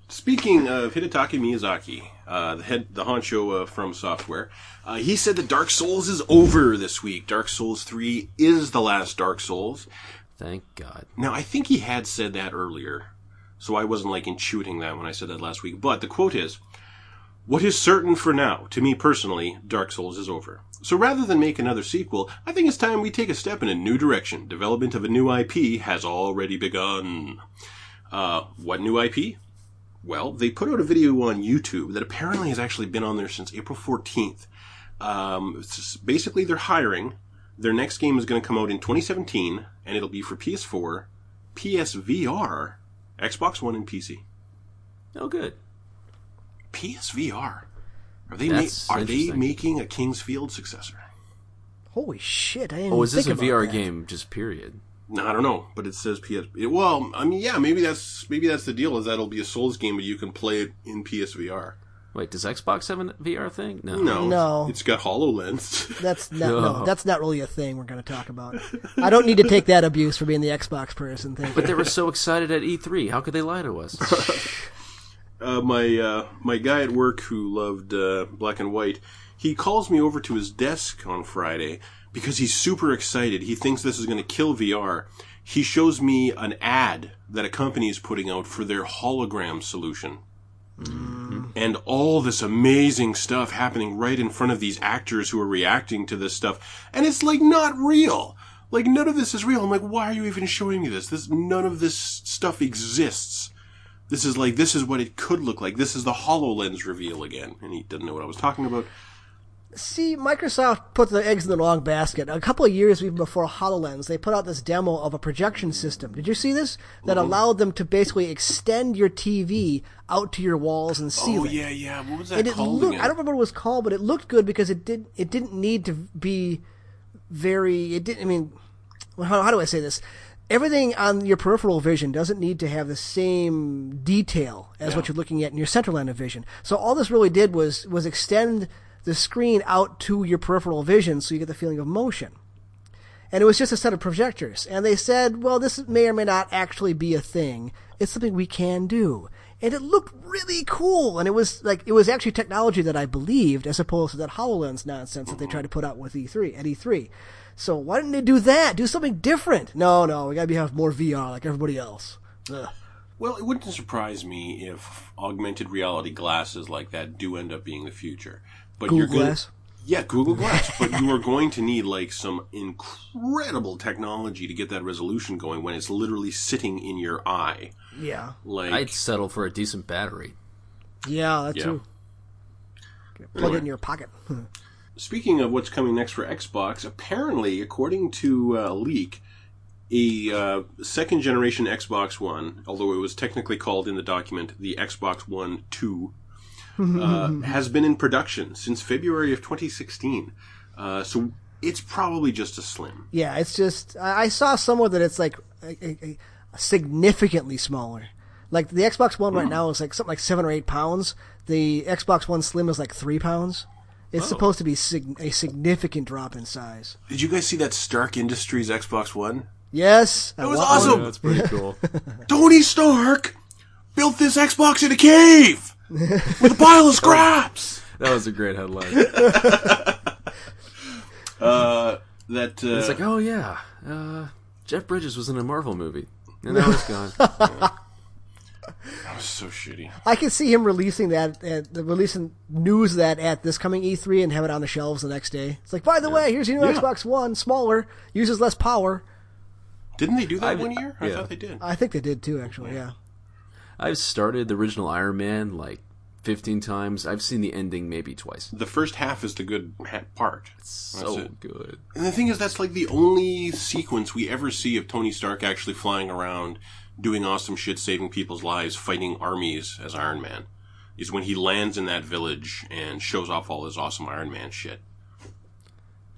Speaking of Hidetaka Miyazaki, uh, the head, the honcho uh, FromSoftware, uh, he said that Dark Souls is over this week. Dark Souls 3 is the last Dark Souls. Thank God. Now, I think he had said that earlier, so I wasn't like intuiting that when I said that last week. But the quote is, "What is certain for now, to me personally, Dark Souls is over. So rather than make another sequel, I think it's time we take a step in a new direction. Development of a new IP has already begun." Uh, what new IP? Well, they put out a video on YouTube that apparently has actually been on there since April 14th. Um, it's basically, they're hiring. Their next game is going to come out in 2017, and it'll be for PS4, PSVR, Xbox One, and PC. Oh, good. PSVR. Are they ma- are they making a King's Field successor? Holy shit! I didn't Oh, is this a VR that. game? Just period. No, I don't know, but it says PS. it- Well, I mean, yeah, maybe that's maybe that's the deal. Is that it'll be a Souls game, but you can play it in PSVR. Wait, does Xbox have a VR thing? No. No, No. it's got Hololens. That's not, no, No. that's not really a thing we're going to talk about. I don't need to take that abuse for being the Xbox person. Thank you. But they were so excited at E3. How could they lie to us? uh, my uh, my guy at work who loved uh, black and white, he calls me over to his desk on Friday because he's super excited. He thinks this is going to kill VR. He shows me an ad that a company is putting out for their hologram solution. Mm. And all this amazing stuff happening right in front of these actors who are reacting to this stuff. And it's like not real. Like none of this is real. I'm like, why are you even showing me this? This none of this stuff exists. This is like this is what it could look like. This is the Hololens reveal again, and he doesn't know what I was talking about. See, Microsoft put the eggs in the wrong basket. A couple of years even before HoloLens, they put out this demo of a projection system. Did you see this? That Mm-hmm. allowed them to basically extend your TV out to your walls and Oh yeah, yeah. What was that and it called looked? I don't remember what it was called, but it looked good because it did it didn't need to be very it didn't I mean how, how do I say this? Everything on your peripheral vision doesn't need to have the same detail as what you're looking at in your central line of vision. So all this really did was was extend the screen out to your peripheral vision so you get the feeling of motion. And it was just a set of projectors. And they said, well, this may or may not actually be a thing. It's something we can do. And it looked really cool. And it was like, it was actually technology that I believed as opposed to that HoloLens nonsense that they tried to put out with E3, at E3. So why didn't they do that? Do something different. No, no, we gotta be, have more VR like everybody else. Ugh. Well, it wouldn't surprise me if augmented reality glasses like that do end up being the future. But Google you're gonna, Glass? Yeah, Google Glass. but you are going to need like some incredible technology to get that resolution going when it's literally sitting in your eye. Yeah. Like I'd settle for a decent battery. Yeah, that Yeah. too. Plug it in your pocket. Speaking of what's coming next for Xbox, apparently, according to uh, a leak, a uh, second generation Xbox One, although it was technically called in the document the Xbox One 2, uh, has been in production since February of 2016. Uh, so it's probably just a slim. Yeah, it's just I, I saw somewhere that it's like a, a, a significantly smaller. Like the Xbox One right now is like something like seven or eight pounds. The Xbox One Slim is like three pounds. It's supposed to be sig- a significant drop in size. Did you guys see that Stark Industries Xbox One? Yes, I That was awesome! one. That's pretty cool. Tony Stark built this Xbox in a cave with a pile of scraps. that was a great headline. Uh, that uh, It's like, oh yeah, uh, Jeff Bridges was in a Marvel movie, and that was gone. gone. that was so shitty. I can see him releasing that, at, releasing news that at this coming E3 and have it on the shelves the next day. It's like, by the way, here's your new Yeah. Xbox One, smaller, uses less power. Didn't they do that I- one year? I yeah. thought they did. I think they did too, actually. Yeah. I've started the original Iron Man like 15 times. I've seen the ending maybe twice. The first half is the good ha- part. It's so it. good. And the thing is, that's like the only sequence we ever see of Tony Stark actually flying around, doing awesome shit, saving people's lives, fighting armies as Iron Man. Is when he lands in that village and shows off all his awesome Iron Man shit.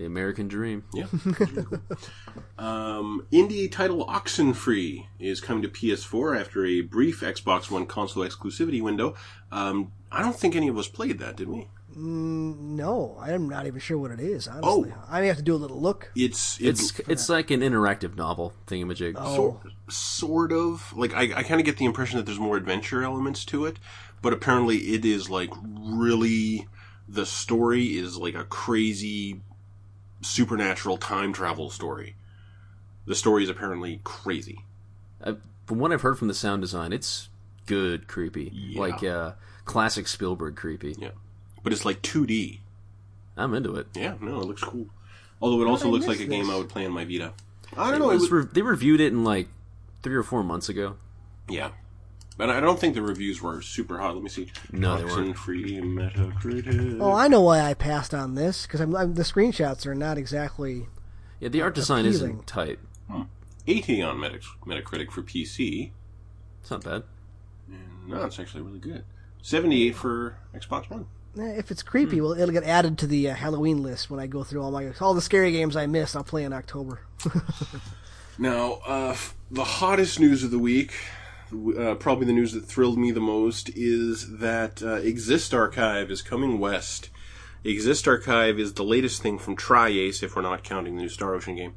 The American Dream. Yeah. um, indie title Oxenfree is coming to PS4 after a brief Xbox One console exclusivity window. Um, I don't think any of us played that, did we? No, I'm not even sure what it is. Honestly, Oh. I may have to do a little look. It's it's, It's it's like an interactive novel thingamajig. Oh. sort, sort of like I, I kind of get the impression that there's more adventure elements to it, but apparently it is like really the story is like a crazy supernatural time travel story. The story is apparently crazy. I, from what I've heard from the sound design, it's good creepy, Yeah. like uh, classic Spielberg creepy. Yeah, but it's like 2D. I'm into it. Yeah, no, it looks cool. Although it also looks like a game? I would play on my Vita. I don't It know. It was was, re- they reviewed it in like three or four months ago. yeah, but I don't think the reviews were super hot. Let me see. No, they weren't. free Metacritic. Oh, I know why I passed on this because I'm, I'm, the screenshots are not exactly. Yeah, the art design appealing. isn't tight. 80 on Meta- Metacritic for PC. It's not bad. No, it's actually really good. 78 for Xbox One. eh, If it's creepy, well, it'll get added to the uh, Halloween list when I go through all my all the scary games I missed. I'll play in October. Now, uh, f- the hottest news of the week, uh, probably the news that thrilled me the most, is that uh, Exist Archive is coming west. Exist Archive is the latest thing from Tri-Ace, if we're not counting the new Star Ocean game.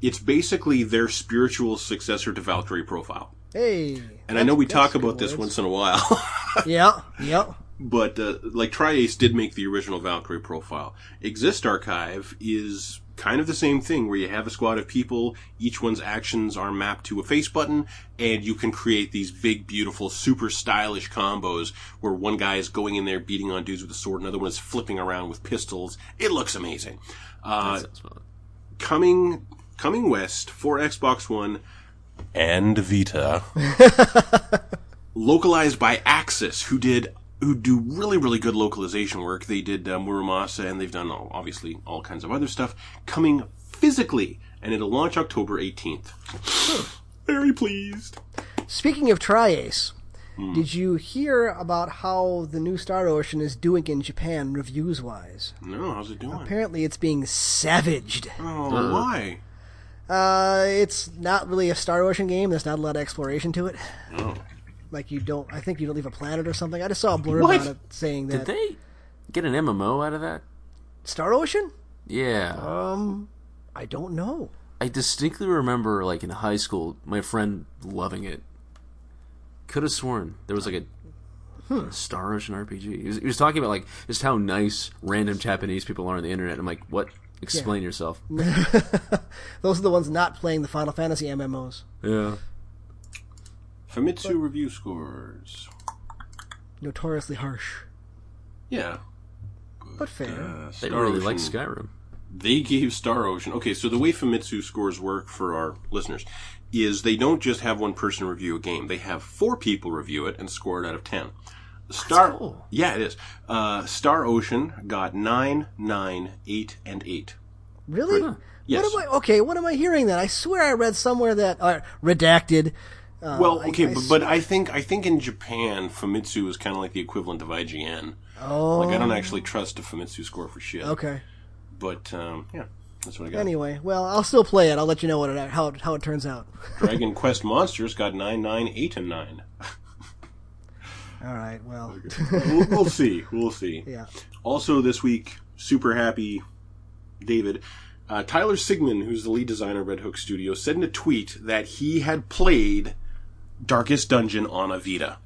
It's basically their spiritual successor to Valkyrie Profile. Hey, And I know we talk about this words. once in a while. Yeah, yeah. but uh, like Tri-Ace did make the original Valkyrie profile. Exist Archive is kind of the same thing where you have a squad of people, each one's actions are mapped to a face button, and you can create these big, beautiful, super stylish combos where one guy is going in there beating on dudes with a sword, another one is flipping around with pistols. It looks amazing. Uh, That sounds fun. coming coming west for Xbox One and Vita. localized by Aksys, who did who do really really good localization work. They did uh, Muramasa, and they've done all, obviously all kinds of other stuff. Coming physically, and it'll launch October eighteenth. Very pleased. Speaking of Tri-Ace, Hmm. did you hear about how the new Star Ocean is doing in Japan reviews wise? No, how's it doing? Apparently, it's being savaged. Oh, why? Uh, it's not really a Star Ocean game. There's not a lot of exploration to it. Oh. Like you don't. I think you don't leave a planet or something. I just saw a blurb What? on it saying that. Did they get an MMO out of that? Star Ocean. Yeah. Um, I don't know. I distinctly remember, like in high school, my friend loving it. Could have sworn there was like a Star Ocean RPG. He was, he was talking about like just how nice random Japanese people are on the internet. I'm like, what? Explain yourself. Those are the ones not playing the Final Fantasy MMOs. Yeah. Famitsu review scores. Notoriously harsh, Yeah. but fair. Uh, They Star really Ocean- like Skyrim. they gave Star Ocean. Okay, so the way Famitsu scores work for our listeners is they don't just have one person review a game; they have four people review it and score it out of ten. Star, cool. yeah, it is. Uh, Star Ocean got nine, nine, eight, and eight. Really? Yes. What am I? Okay, what am I hearing? Then I swear I read somewhere that uh, redacted. Uh, well, okay, I but, but I think I think in Japan, Famitsu is kind of like the equivalent of IGN. Oh, Like I don't actually trust a Famitsu score for shit. okay. But um, yeah, that's what I got. Anyway, well, I'll still play it. I'll let you know what it, how it, how it turns out. Dragon Quest Monsters got nine, nine, eight, and nine. All right. Well, we'll, we'll see. We'll see. yeah. Also this week, super happy, David. Uh, Tyler Sigman, who's the lead designer of Red Hook Studio, said in a tweet that he had played Darkest Dungeon on a Vita.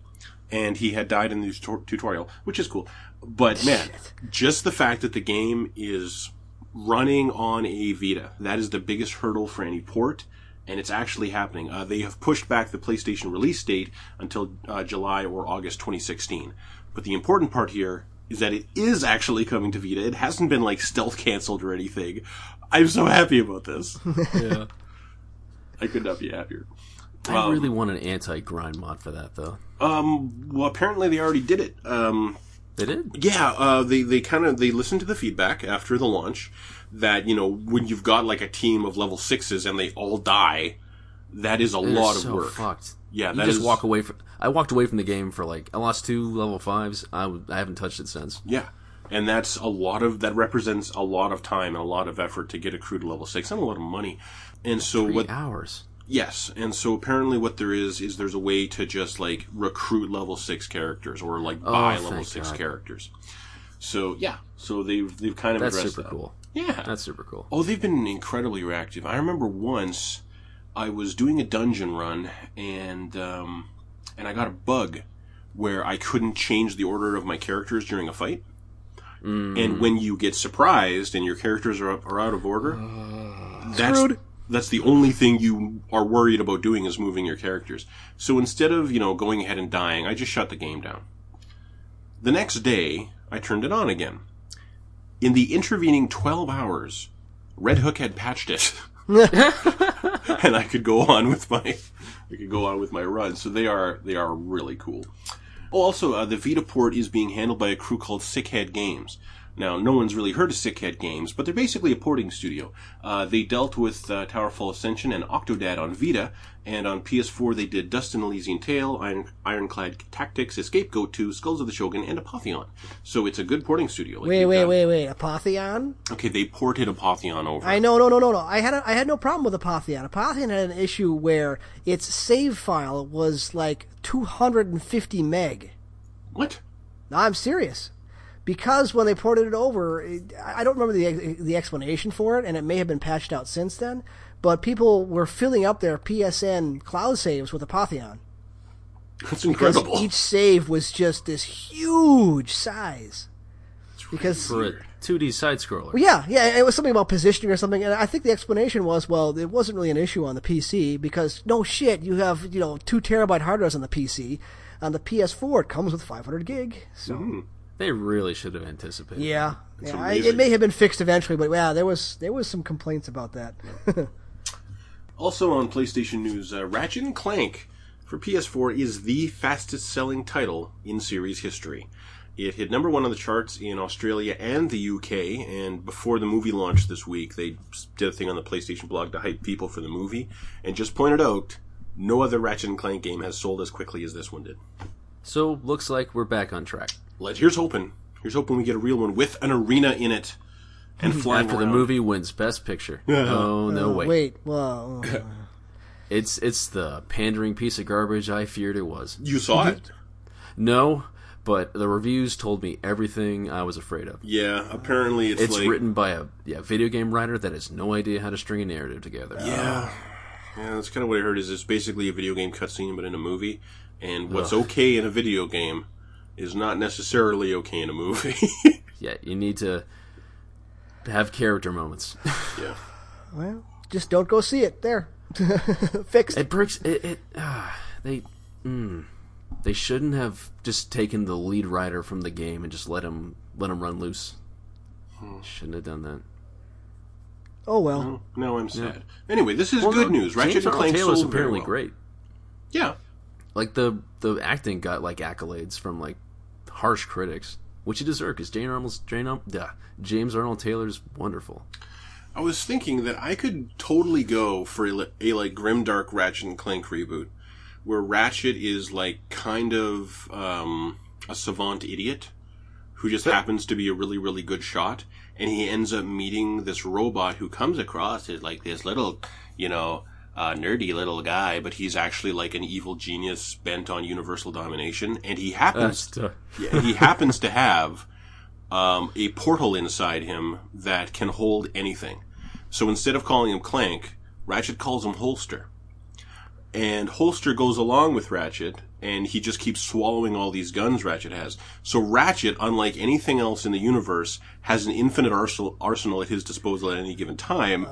And he had died in the tut- tutorial, which is cool. But man, just the fact that the game is running on a Vita, that is the biggest hurdle for any port. And it's actually happening. Uh, they have pushed back the PlayStation release date until uh, July or August 2016. But the important part here is that it is actually coming to Vita. It hasn't been like stealth canceled or anything. I'm so happy about this. Yeah. I could not be happier. I Um, really want an anti-grind mod for that, though. Um, well, apparently they already did it. Um, They did. yeah, uh, they they kind of they listened to the feedback after the launch that you know when you've got like a team of level sixes and they all die, that is a lot so of work. Fucked. Yeah, you that just is- walk away from. I walked away from the game for like I lost two level fives. I, w- I haven't touched it since. Yeah, and that's a lot of that represents a lot of time and a lot of effort to get a crew to level six and a lot of money. And so Three what? hours. Yes, and so apparently what there is is there's a way to just like recruit level six characters or like buy level Oh, six God. characters. So yeah, so they've they've kind of That's addressed super that. cool. Yeah, That's super cool. Oh, they've been incredibly reactive. I remember once I was doing a dungeon run and um, and I got a bug where I couldn't change the order of my characters during a fight. And when you get surprised and your characters are, are out of order, that's Screwed. That's the only thing you are worried about doing is moving your characters. So instead of you know going ahead and dying, I just shut the game down. The next day, I turned it on again. In the intervening 12 hours, Red Hook had patched it. and I could go on with my I could go on with my run. So they are they are really cool. Also, uh, the Vita port is being handled by a crew called Sickhead Games. Now, no one's really heard of Sickhead Games, but they're basically a porting studio. Uh, they dealt with uh, Towerfall Ascension and Octodad on Vita, and on PS4 they did Dust and Elysian Tail, Iron, Ironclad Tactics, Escape Goat 2, Skulls of the Shogun, and Apotheon. So it's a good porting studio. Like Wait, wait, wait, wait. Apotheon? Okay, they ported Apotheon over. I know, no, no, no, no. I had a, I had no problem with Apotheon. Apotheon had an issue where its save file was like 250 meg. What? No, I'm serious. Because when they ported it over, it, I don't remember the the explanation for it, and it may have been patched out since then. But people were filling up their PSN cloud saves with Apotheon That's because incredible. each save was just this huge size. Because For a 2D side scroller. Well, yeah, yeah, it was something about positioning or something, and I think the explanation was, well, it wasn't really an issue on the PC because no shit, you have you know two terabyte hard drives on the PC. On the PS4, it comes with 500 gig. So mm-hmm. They really should have anticipated. yeah, yeah I, it may have been fixed eventually, but yeah, there was there was some complaints about that. Also on PlayStation News, uh, Ratchet and Clank for PS4 is the fastest selling title in series history. It hit number one on the charts in Australia and the UK, and before the movie launched this week, they did a thing on the PlayStation blog to hype people for the movie, and just pointed out no other Ratchet and Clank game has sold as quickly as this one did. So, looks like we're back on track. Let here's hoping. Here's hoping we get a real one with an arena in it and flying After the movie wins Best Picture. oh, no, wait. Wait, well, uh, It's it's the pandering piece of garbage I feared it was. You saw it. No, but the reviews told me everything I was afraid of. Yeah, apparently it's, It's like written by a yeah, video game writer that has no idea how to string a narrative together. Yeah, yeah, that's kind of what I heard. Is it's basically a video game cutscene, but in a movie. And what's okay in a video game is not necessarily okay in a movie. Yeah, you need to have character moments. yeah, well, just don't go see it. There, fixed. it breaks it. it ah, they mm, they shouldn't have just taken the lead writer from the game and just let him let him run loose. Shouldn't have done that. Oh well, no, I'm sad. Anyway, this is Well, good no, news. Ratchet James and Earl Clank Taylor's sold apparently well. great. Yeah, Like the the acting got like accolades from like harsh critics, which he deserved because James Arnold's Jane, duh, James Arnold Taylor's wonderful. I was thinking that I could totally go for a, a like grimdark Ratchet and Clank reboot, where Ratchet is like kind of um, a savant idiot who just happens to be a really really good shot, and he ends up meeting this robot who comes across as like this little, you know. Uh, nerdy little guy, but he's actually like an evil genius bent on universal domination, and he happens That's, uh, yeah, and he happens to have um, a portal inside him that can hold anything. So instead of calling him Clank, Ratchet calls him Holster. And Holster goes along with Ratchet, and he just keeps swallowing all these guns Ratchet has. So Ratchet, unlike anything else in the universe, has an infinite arsenal, arsenal at his disposal at any given time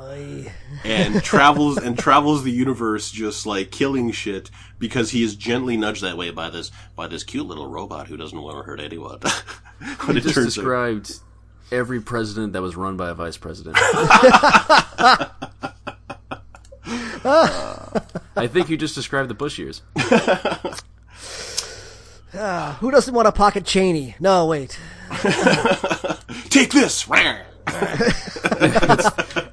and travels and travels the universe just like killing shit because he is gently nudged that way by this by this cute little robot who doesn't want to hurt anyone. but you it just turns out, described every president that was run by a vice president. Uh, I think you just described the Bush years. who doesn't want a pocket Cheney? No, wait. take this.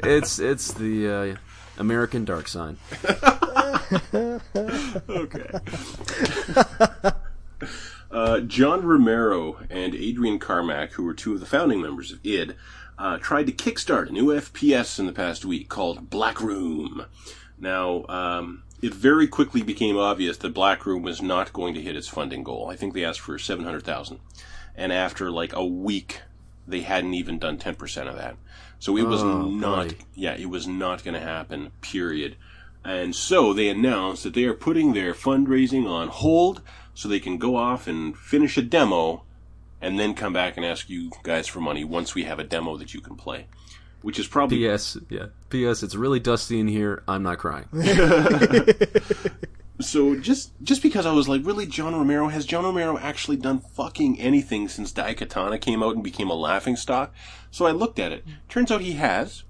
It's it's the uh, American dark sign. okay. Uh, John Romero and Adrian Carmack, who were two of the founding members of id, uh, tried to kickstart a new FPS in the past week called Black Room. Now, um, it very quickly became obvious that Black Room was not going to hit its funding goal. I think they asked for seven hundred thousand, and after like a week, they hadn't even done ten percent of that. So it was Oh, not, boy. yeah, it was not going to happen. Period. And so they announced that they are putting their fundraising on hold so they can go off and finish a demo and then come back and ask you guys for money once we have a demo that you can play. Which is probably P.S. Yeah. P.S. It's really dusty in here. I'm not crying. so just just because I was like, really, John Romero has John Romero actually done fucking anything since Daikatana came out and became a laughing stock? So I looked at it. Turns out he has.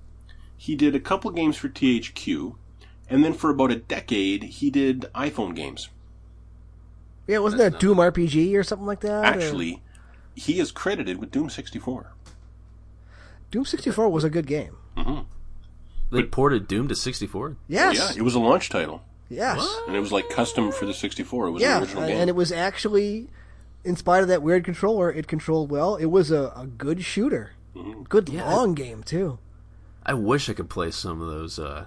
He did a couple games for THQ, and then for about a decade he did iPhone games. Yeah, wasn't there a Doom RPG or something like that? or- Actually, he is credited with Doom 64. Doom 64 was a good game. They ported Doom to 64. Yes. Yeah, it was a launch title, yes. and it was like custom for the 64. It was Yeah, an original and game. and it was actually, in spite of that weird controller, it controlled well. It was a, a good shooter. Mm-hmm. Good Yeah. long game, too. I wish I could play some of those uh,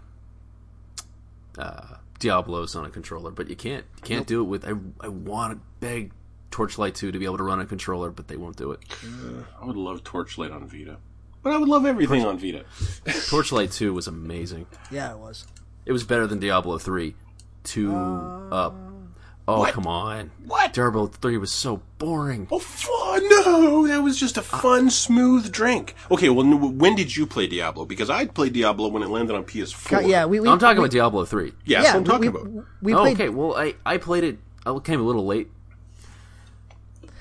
uh, Diablos on a controller, but you can't. You can't do it with. I I want to beg Torchlight 2 to be able to run a controller, but they won't do it. I would love Torchlight on Vita, but I would love everything on Vita. Torchlight 2 was amazing. Yeah, it was. It was better than Diablo 3. Two uh, up. Oh, What? come on. What? Diablo 3 was so boring. Oh, fun! No, that was just a uh, fun, smooth drink. Okay, well, when did you play Diablo? Because I played Diablo when it landed on PS4. Yeah, we, we I'm talking we, about Diablo 3. yeah, that's what I'm talking we, about. We oh, played, okay. Well, I, I played it. I came a little late,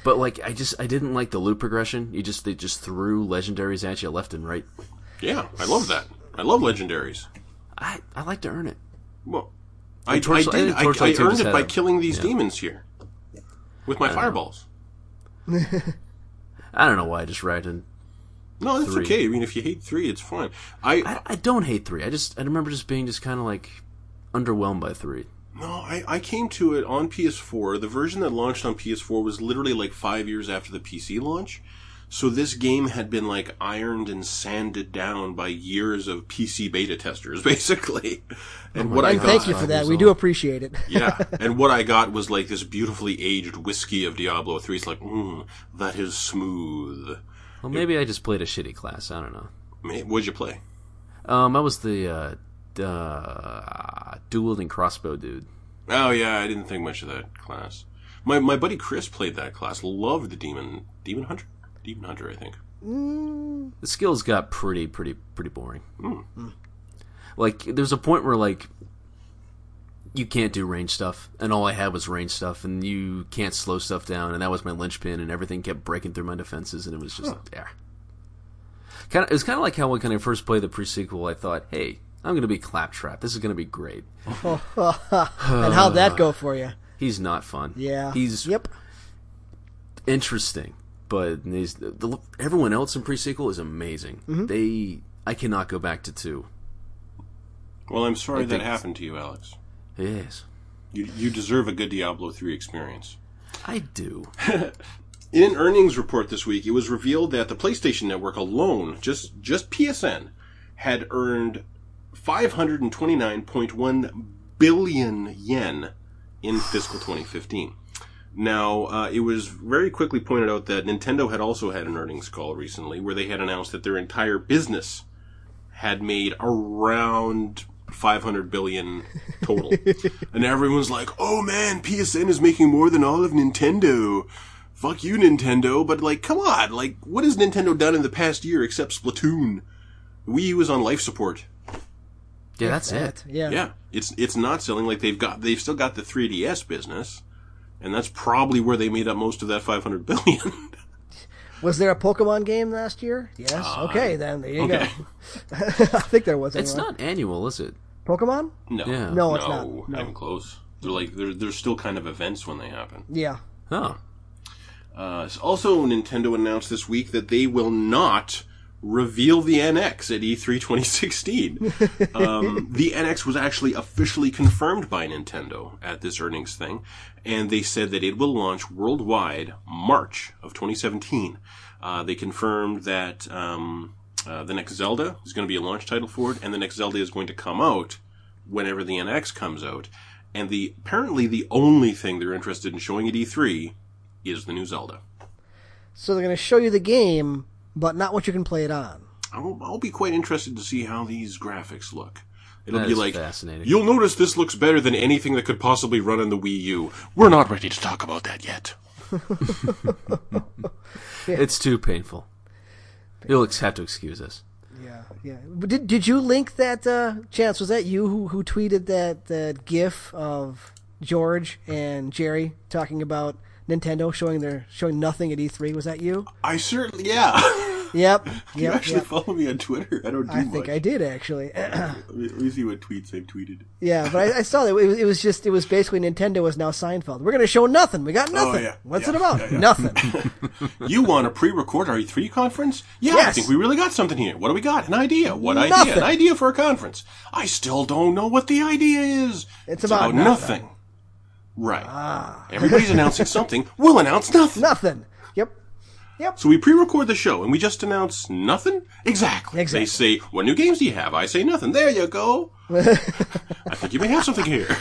but like I just I didn't like the loot progression. You just they just threw legendaries at you left and right. Yeah, I love that. I love legendaries. I I like to earn it. Well, I, I Torchlight- I did. think I, I earned it by a- killing these yeah. demons here with my fireballs. I don't know why I just ragged in. No, that's Three. okay. I mean, if you hate three, it's fine. I, I, I don't hate three. I just I remember just being just kind of like underwhelmed by three. No, I, I came to it on PS4. The version that launched on PS4 was literally like five years after the PC launch. So this game had been like ironed and sanded down by years of PC beta testers, basically. And what I and got, thank you for that. We do appreciate it. yeah, and what I got was like this beautifully aged whiskey of Diablo 3. It's like, mmm, that is smooth. Well, maybe I just played a shitty class. I don't know. Man, What'd you play? Um, I was the uh, uh, dual wielding crossbow dude. Oh yeah, I didn't think much of that class. My my buddy Chris played that class. Loved the demon demon hunter. Demon hunter, I think. Mm. the skills got pretty pretty pretty boring. Hmm. Hmm. Like there's a point where like you can't do range stuff, and all I had was range stuff, and you can't slow stuff down, and that was my linchpin, and everything kept breaking through my defenses, and it was just yeah. Kind of, it was kind of like how when I first played the pre-sequel, I thought, hey, I'm gonna be claptrap. This is gonna be great. and how'd that go for you? He's not fun. Yeah. he's Yep. interesting, but he's, the, the, everyone else in pre-sequel is amazing. Mm-hmm. They, I cannot go back to two. Well, I'm sorry I that happened to you, Alex. Yes, You you deserve a good Diablo 3 experience. I do. In an earnings report this week, it was revealed that the PlayStation Network alone, just just PSN, had earned 529.1 billion yen in fiscal 2015. Now, uh, it was very quickly pointed out that Nintendo had also had an earnings call recently where they had announced that their entire business had made around 500 billion total. and everyone's like, oh man, PSN is making more than all of Nintendo. Fuck you, Nintendo. But like, come on. Like, what has Nintendo done in the past year except Splatoon? Wii U is on life support. Yeah, that's That, it. Yeah. Yeah, it's it's not selling like they've got they've still got the 3DS business, and that's probably where they made up most of that 500 billion. Was there a Pokemon game last year? Yes. okay, then there you okay. go. I think there was. It's anyway. not annual, is it? Pokemon. no, Yeah. No, it's no, not. No. not even close. They're like they're they're still kind of events when they happen. Yeah. Oh, Uh, also, Nintendo announced this week that they will not reveal the NX at E E3 2016. um, the NX was actually officially confirmed by Nintendo at this earnings thing, and they said that it will launch worldwide March of 2017. Uh, they confirmed that um, uh, the next Zelda is going to be a launch title for it, and the next Zelda is going to come out whenever the NX comes out. And the apparently the only thing they're interested in showing at E3 is the new Zelda. So they're going to show you the game, but not what you can play it on. I'll, I'll be quite interested to see how these graphics look. It'll That be is like fascinating. you'll notice this looks better than anything that could possibly run on the Wii U. We're not ready to talk about that yet. It's too painful. You'll ex- have to excuse us. Yeah, yeah. But did did you link that uh, chance? Was that you who who tweeted that that GIF of George and Jerry talking about Nintendo showing their showing nothing at E3? Was that you? I certainly, yeah. Yep. you actually yep. follow me on Twitter. I don't do I much. think I did actually. Let me, see what tweets I've tweeted. yeah, but I, I saw that it was, it was just it was basically Nintendo is now Seinfeld. We're gonna show nothing. We got oh, nothing. Oh, yeah. What's Yeah, it about? yeah. Nothing. You want to pre-record our E3 conference? Yeah, I think we really got something here. What do we got? An idea. What idea? An idea for a conference. I still don't know what the idea is. It's about nothing. Right. Ah. Everybody's announcing something. We'll announce nothing. nothing. Yep. Yep. So we pre-record the show and we just announce nothing? Exactly. Exactly. They say, what new games do you have? I say nothing. There you go. I think you may have something here.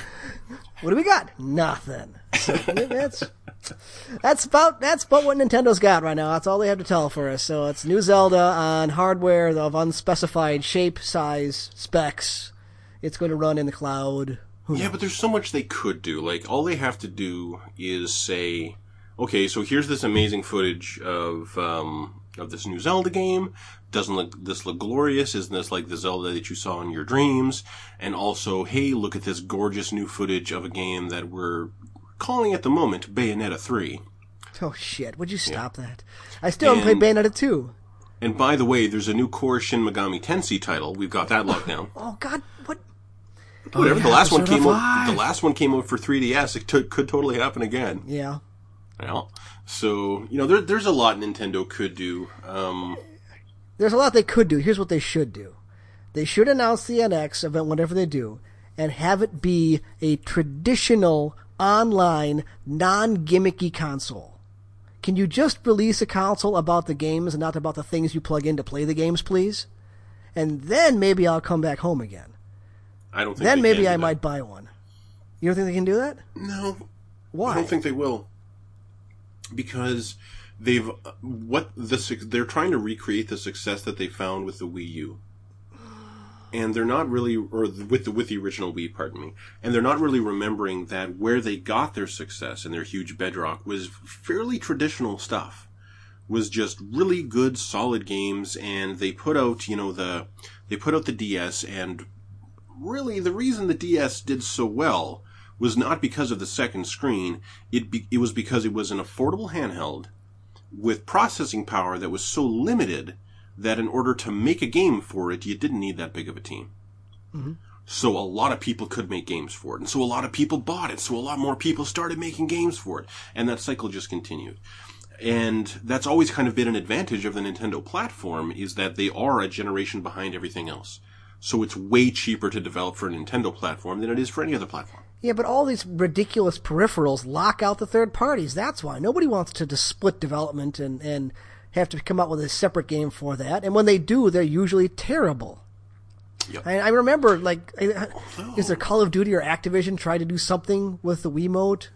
What do we got? Nothing. So, that's that's about that's about what Nintendo's got right now. That's all they have to tell for us. So it's new Zelda on hardware of unspecified shape, size, specs. It's going to run in the cloud. Who Yeah, but there's so much they could do. Like, all they have to do is say, okay, so here's this amazing footage of, um, of this new Zelda game. Doesn't look, this look glorious? Isn't this like the Zelda that you saw in your dreams? And also, hey, look at this gorgeous new footage of a game that we're calling at the moment Bayonetta 3. Oh shit! Would you stop that? I still haven't played Bayonetta two. And by the way, there's a new core Shin Megami Tensei title. We've got that locked down. Oh god, what? Whatever. yeah, the last one came out. The last one came out for 3DS. It t- could totally happen again. Yeah. Well, so you know, there, there's a lot Nintendo could do. Um, There's a lot they could do. Here's what they should do. They should announce the NX event, whatever they do, and have it be a traditional online, non-gimmicky console. Can you just release a console about the games and not about the things you plug in to play the games, please? And then maybe I'll come back home again. I don't think. Then they maybe I might buy one. You don't think they can do that? No, Why? I don't think they will. Because they've uh, what the they're trying to recreate the success that they found with the Wii U. And they're not really, or with the with the original Wii, pardon me, and they're not really remembering that where they got their success and their huge bedrock was fairly traditional stuff. Was just really good, solid games, and they put out, you know, the they put out the DS, and really the reason the DS did so well was not because of the second screen. It be, it was because it was an affordable handheld with processing power that was so limited that in order to make a game for it, you didn't need that big of a team. Mm-hmm. So a lot of people could make games for it, and so a lot of people bought it. So a lot more people started making games for it, and that cycle just continued. And that's always kind of been an advantage of the Nintendo platform is that they are a generation behind everything else. So it's way cheaper to develop for a Nintendo platform than it is for any other platform. Yeah, but all these ridiculous peripherals lock out the third parties. That's why nobody wants to, to split development and, and have to come out with a separate game for that. And when they do, they're usually terrible. Yep. I, I remember, like, I- oh, is there Call of Duty or Activision tried to do something with the Wiimote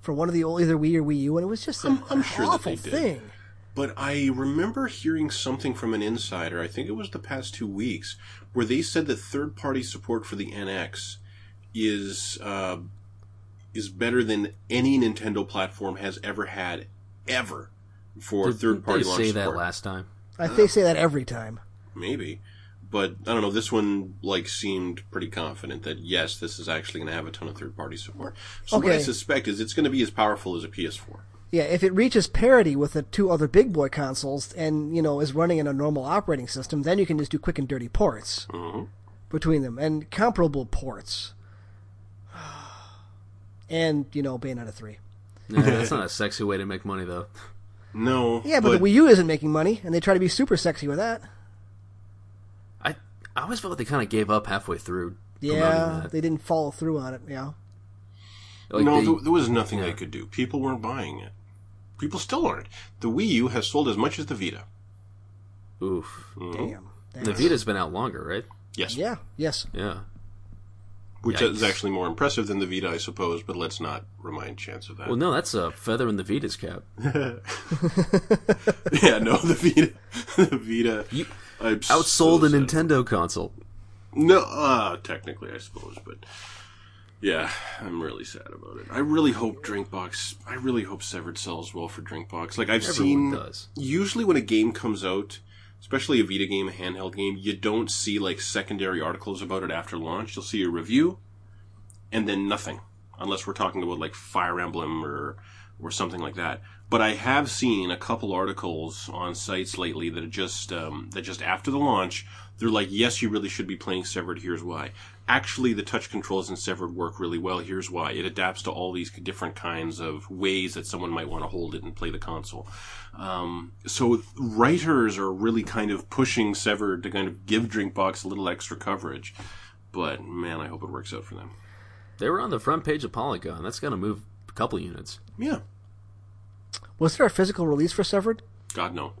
for one of the old either Wii or Wii U, and it was just an I'm sure awful did. thing. But I remember hearing something from an insider, I think it was the past two weeks, where they said that third party support for the NX is uh, is better than any Nintendo platform has ever had, ever, for third party they launch say support. that last time? I, they say that every time. Maybe. But I don't know, this one like seemed pretty confident that yes, this is actually gonna have a ton of third party support. So what I suspect is it's gonna be as powerful as a PS4. Yeah, if it reaches parity with the two other big boy consoles and, you know, is running in a normal operating system, then you can just do quick and dirty ports Mhm. between them and comparable ports. And, you know, Bayonetta 3. Yeah, that's not a sexy way to make money, though. No. Yeah, but, the Wii U isn't making money, and they try to be super sexy with that. I I always felt like they kind of gave up halfway through. Yeah, they didn't follow through on it. Yeah. Like, no, they- there was nothing yeah. they could do. People weren't buying it. People still aren't. The Wii U has sold as much as the Vita. oof. Damn. The Vita's been out longer, right? Yes. Yeah. Yes. Yeah. Which Yikes. is actually more impressive than the Vita, I suppose, but let's not remind Chance of that. Well, no, that's a feather in the Vita's cap. yeah, no, the Vita. the Vita. You I'm so outsold a. Nintendo console. No, uh, technically, I suppose, but yeah, I'm really sad about it. I really hope Drinkbox. I really hope Severed sells well for Drinkbox. Like I've Everyone seen, does. usually when a game comes out, especially a Vita game, a handheld game, you don't see like secondary articles about it after launch. You'll see a review, and then nothing, unless we're talking about like Fire Emblem or or something like that. But I have seen a couple articles on sites lately that are just um, that just after the launch, they're like, yes, you really should be playing Severed. Here's why. Actually, the touch controls in Severed work really well. Here's why. It adapts to all these different kinds of ways that someone might want to hold it and play the console. Um, so writers are really kind of pushing Severed to kind of give Drinkbox a little extra coverage. But man, I hope it works out for them. They were on the front page of Polygon. That's going to move a couple units. Yeah. Was there a physical release for Severed? God no.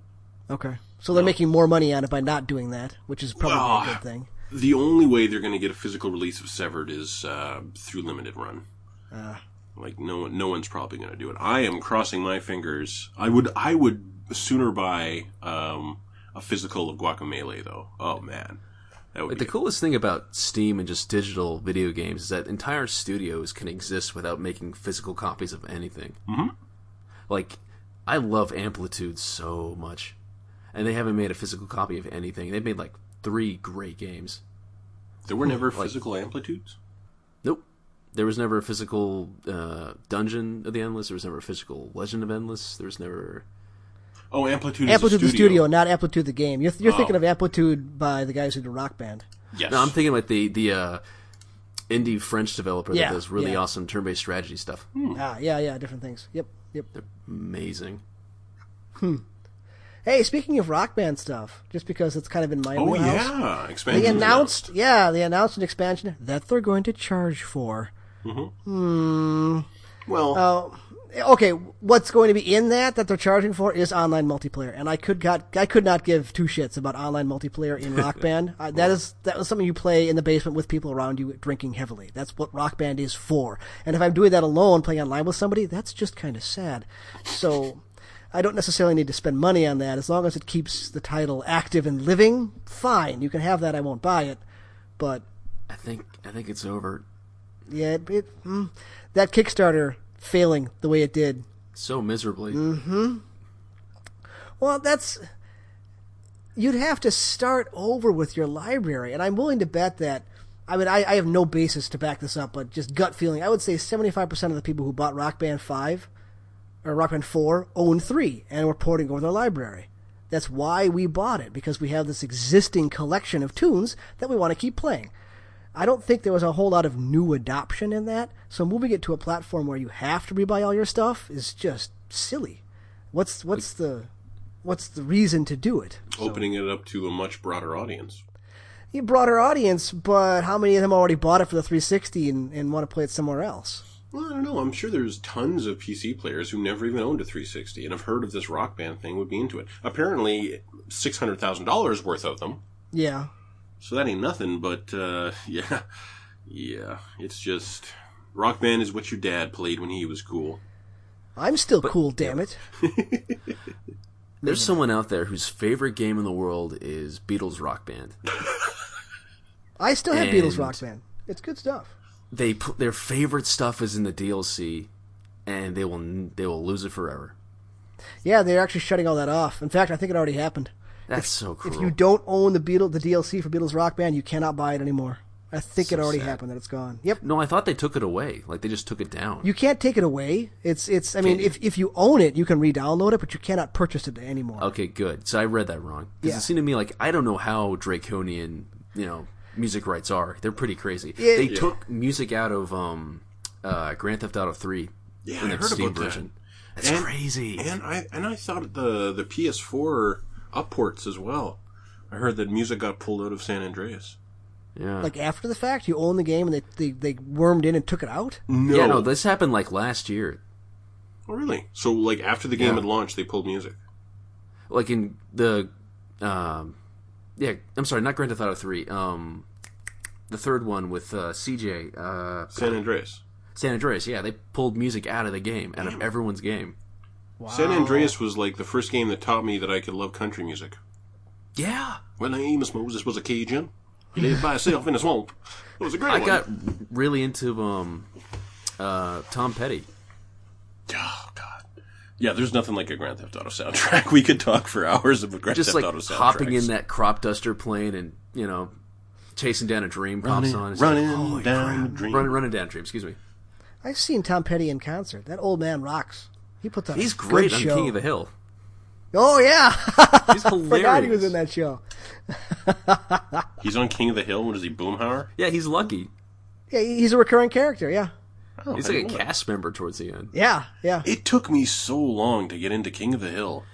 Okay. So they're making more money on it by not doing that, which is probably Well, a good thing. The only way they're going to get a physical release of Severed is uh, through limited run. Ah. like no one, no one's probably going to do it. I am crossing my fingers. I would, I would sooner buy um, a physical of Guacamelee though. Oh man, that would Like be the coolest thing about Steam and just digital video games is that entire studios can exist without making physical copies of anything. Mm-hmm. Like, I love Amplitude so much, and they haven't made a physical copy of anything. They've made like three great games. There were never physical amplitudes. Nope. There was never a physical uh, Dungeon of the Endless. There was never a physical Legend of Endless. There was never. Oh, amplitude. Amplitude is the a studio. studio, not Amplitude the game. You're, you're Oh. thinking of Amplitude by the guys who do Rock Band. Yes. No, I'm thinking about the the uh, indie French developer Yeah, that does really yeah. awesome turn-based strategy stuff. Ah, yeah, yeah, different things. Yep, yep. They're Amazing. Hey, speaking of Rock Band stuff, just because it's kind of in my Oh wheelhouse, yeah, expansion. they announced, yeah, they announced an expansion that they're going to charge for. Mm-hmm. Well, Uh, okay, what's going to be in that that they're charging for is online multiplayer, and I could got I could not give two shits about online multiplayer in Rock Band. Uh, that is that was something you play in the basement with people around you drinking heavily. That's what Rock Band is for. And if I'm doing that alone, playing online with somebody, that's just kind of sad. So. I don't necessarily need to spend money on that as long as it keeps the title active and living. Fine, you can have that. I won't buy it, but I think I think it's over yeah, it, it, mm, that Kickstarter failing the way it did so miserably. Well, that's. You'd have to start over with your library, and I'm willing to bet that. I mean, I, I have no basis to back this up, but just gut feeling, I would say 75% of the people who bought Rock Band 5 or Rock Band 4 own 3 and we're porting over their library. That's why we bought it, because we have this existing collection of tunes that we want to keep playing. I don't think there was a whole lot of new adoption in that, so moving it to a platform where you have to rebuy all your stuff is just silly. What's what's the what's the reason to do it? opening it up to a much broader audience. You broader audience, but how many of them already bought it for the 360 and, and want to play it somewhere else? Well, I don't know. I'm sure there's tons of PC players who never even owned a 360 and have heard of this rock band thing, would be into it. Apparently, $600,000 worth of them. Yeah. So that ain't nothing, but, uh, yeah. Yeah. It's just. Rock band is what your dad played when he was cool. I'm still cool, damn it. There's someone out there whose favorite game in the world is Beatles Rock Band. I still have Beatles And- Rock Band. It's good stuff. They put their favorite stuff is in the DLC, and they will they will lose it forever. Yeah, they're actually shutting all that off. In fact, I think it already happened. That's so cruel. If you don't own the Beatle, the DLC for Beatles Rock Band, you cannot buy it anymore. I think it already sad. happened that it's gone. Yep. no, I thought they took it away. Like they just took it down. You can't take it away. It's it's. I mean, if if you own it, you can re-download it, but you cannot purchase it anymore. Okay, good. So I read that wrong. Because Yeah. it seemed to me like I don't know how draconian, you know, music rights are. They're pretty crazy. Yeah. they Yeah. took music out of um, uh, Grand Theft Auto Three Yeah, in I heard Steam about that. That's And- crazy. And I and I thought the the PS4 upports as well. I heard that music got pulled out of San Andreas. yeah. Like after the fact, you own the game and they, they, they wormed in and took it out? No, yeah, no, this happened like last year. oh, really? So like after the game Yeah. had launched, they pulled music. Like in the, um, yeah, I'm sorry, not Grand Theft Auto three. Um, the third one with uh, CJ, uh, San Andreas. San Andreas. Yeah, they pulled music out of the game, out of everyone's game. Wow. San Andreas was like the first game that taught me that I could love country music. Yeah, When Amos Moses was a Cajun, he lived by himself in a swamp. It was a great I one. got really into um, uh, Tom Petty. Oh God. Yeah, there's nothing like a Grand Theft Auto soundtrack. We could talk for hours of a Grand just Theft like Auto soundtrack. hopping in that crop duster plane and you know chasing down a dream pops running, on. It's running like, holy down crap. the dream. running, running down a dream. Excuse me. I've seen Tom Petty in concert. That old man rocks. He puts on He's a good great on show. King of the Hill. Oh yeah, He's hilarious. forgot he was in that show. He's on King of the Hill. What is he, Boomhauer? Yeah, he's lucky. Yeah, he's a recurring character. Yeah, Oh, He's I like a didn't that. cast member towards the end. yeah, yeah. It took me so long to get into King of the Hill.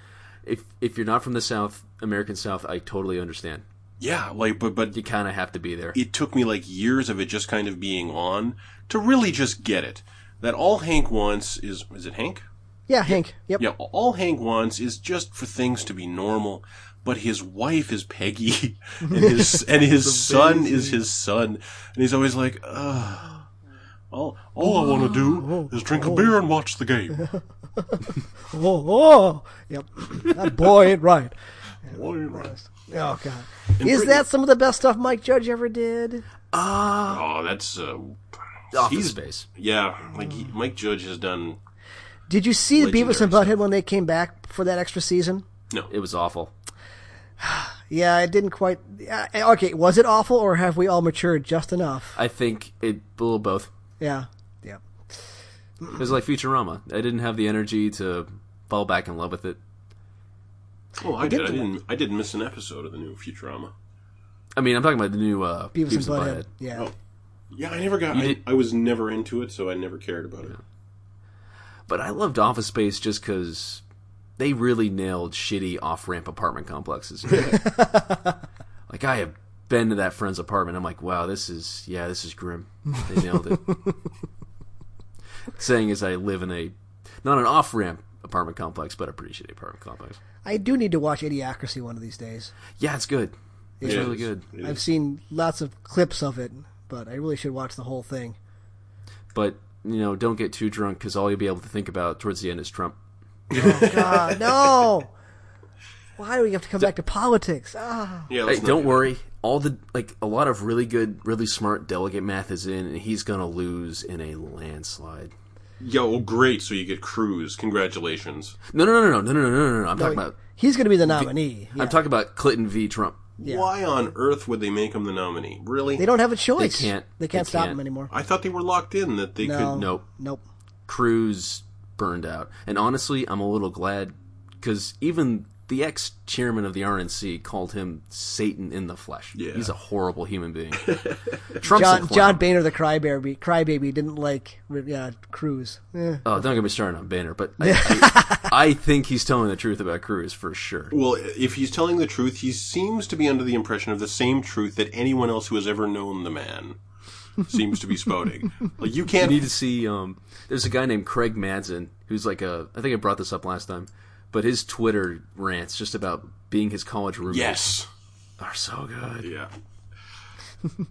If if you're not from the South, American South, I totally understand. Yeah, like, but but You kind of have to be there. it took me like years of it just kind of being on to really just get it. That all Hank wants is is it Hank? Yeah, Hank. Yep. Yeah, all Hank wants is just for things to be normal. But his wife is Peggy, and his and his son is his son, and he's always like, Ugh. All all I want to do is drink a beer and watch the game. Oh, oh, yep. that boy ain't right. Oh God, is Britain- that some of the best stuff Mike Judge ever did? Oh, that's uh, Office he's- Space. yeah. Like he, Mike Judge has done Did you see the Beavis and Legendary Butthead when they came back for that extra season? no. It was awful. Yeah, it didn't quite. Uh, okay, was it awful, or have we all matured just enough? I think it a little both. Yeah, yeah. It was like Futurama. I didn't have the energy to fall back in love with it. Oh, I did. did. I didn't. I didn't miss an episode of the new Futurama. I mean, I'm talking about the new uh, Beavis, and Butthead. Yeah. Oh. Yeah, I never got. I, did- I was never into it, so I never cared about it. But I loved Office Space just because they really nailed shitty off-ramp apartment complexes. like I have been to that friend's apartment. I'm like, wow, this is yeah, this is grim. They nailed it. Saying as I live in a not an off-ramp apartment complex, but a pretty shitty apartment complex. I do need to watch Idiocracy one of these days. Yeah, it's good. It's It really is. good. It I've is. seen lots of clips of it, but I really should watch the whole thing. But you know, don't get too drunk because all you'll be able to think about towards the end is Trump. Oh God, no! Why do we have to come back to politics? Ah. Yeah, Hey, don't worry all the like a lot of really good, really smart delegate math is in, and he's gonna lose in a landslide. Yeah, well, great. So you get Cruz. Congratulations. No, no, no, no, no, no, no, no. no. I'm talking about He's gonna be the nominee. Yeah. I'm talking about Clinton v. Trump. Yeah. Why on earth would they make him the nominee? Really? They don't have a choice. They can't. They can't stop him anymore. I thought they were locked in that they No. could. Nope. Nope. Cruz burned out, and honestly, I'm a little glad because even the ex chairman of the RNC called him Satan in the flesh. Yeah. He's a horrible human being. Trump's John a clown. John Boehner, the crybaby, crybaby, didn't like uh, Cruz. Eh. Oh, don't get me started on Boehner, but I, I, I think he's telling the truth about Cruz for sure. Well, if he's telling the truth, he seems to be under the impression of the same truth that anyone else who has ever known the man seems to be spouting. Like you You can't. You need to see. Um, there's a guy named Craig Mazin who's like a. I think I brought this up last time, but his Twitter rants just about being his college roommate yes. are so good. Yeah.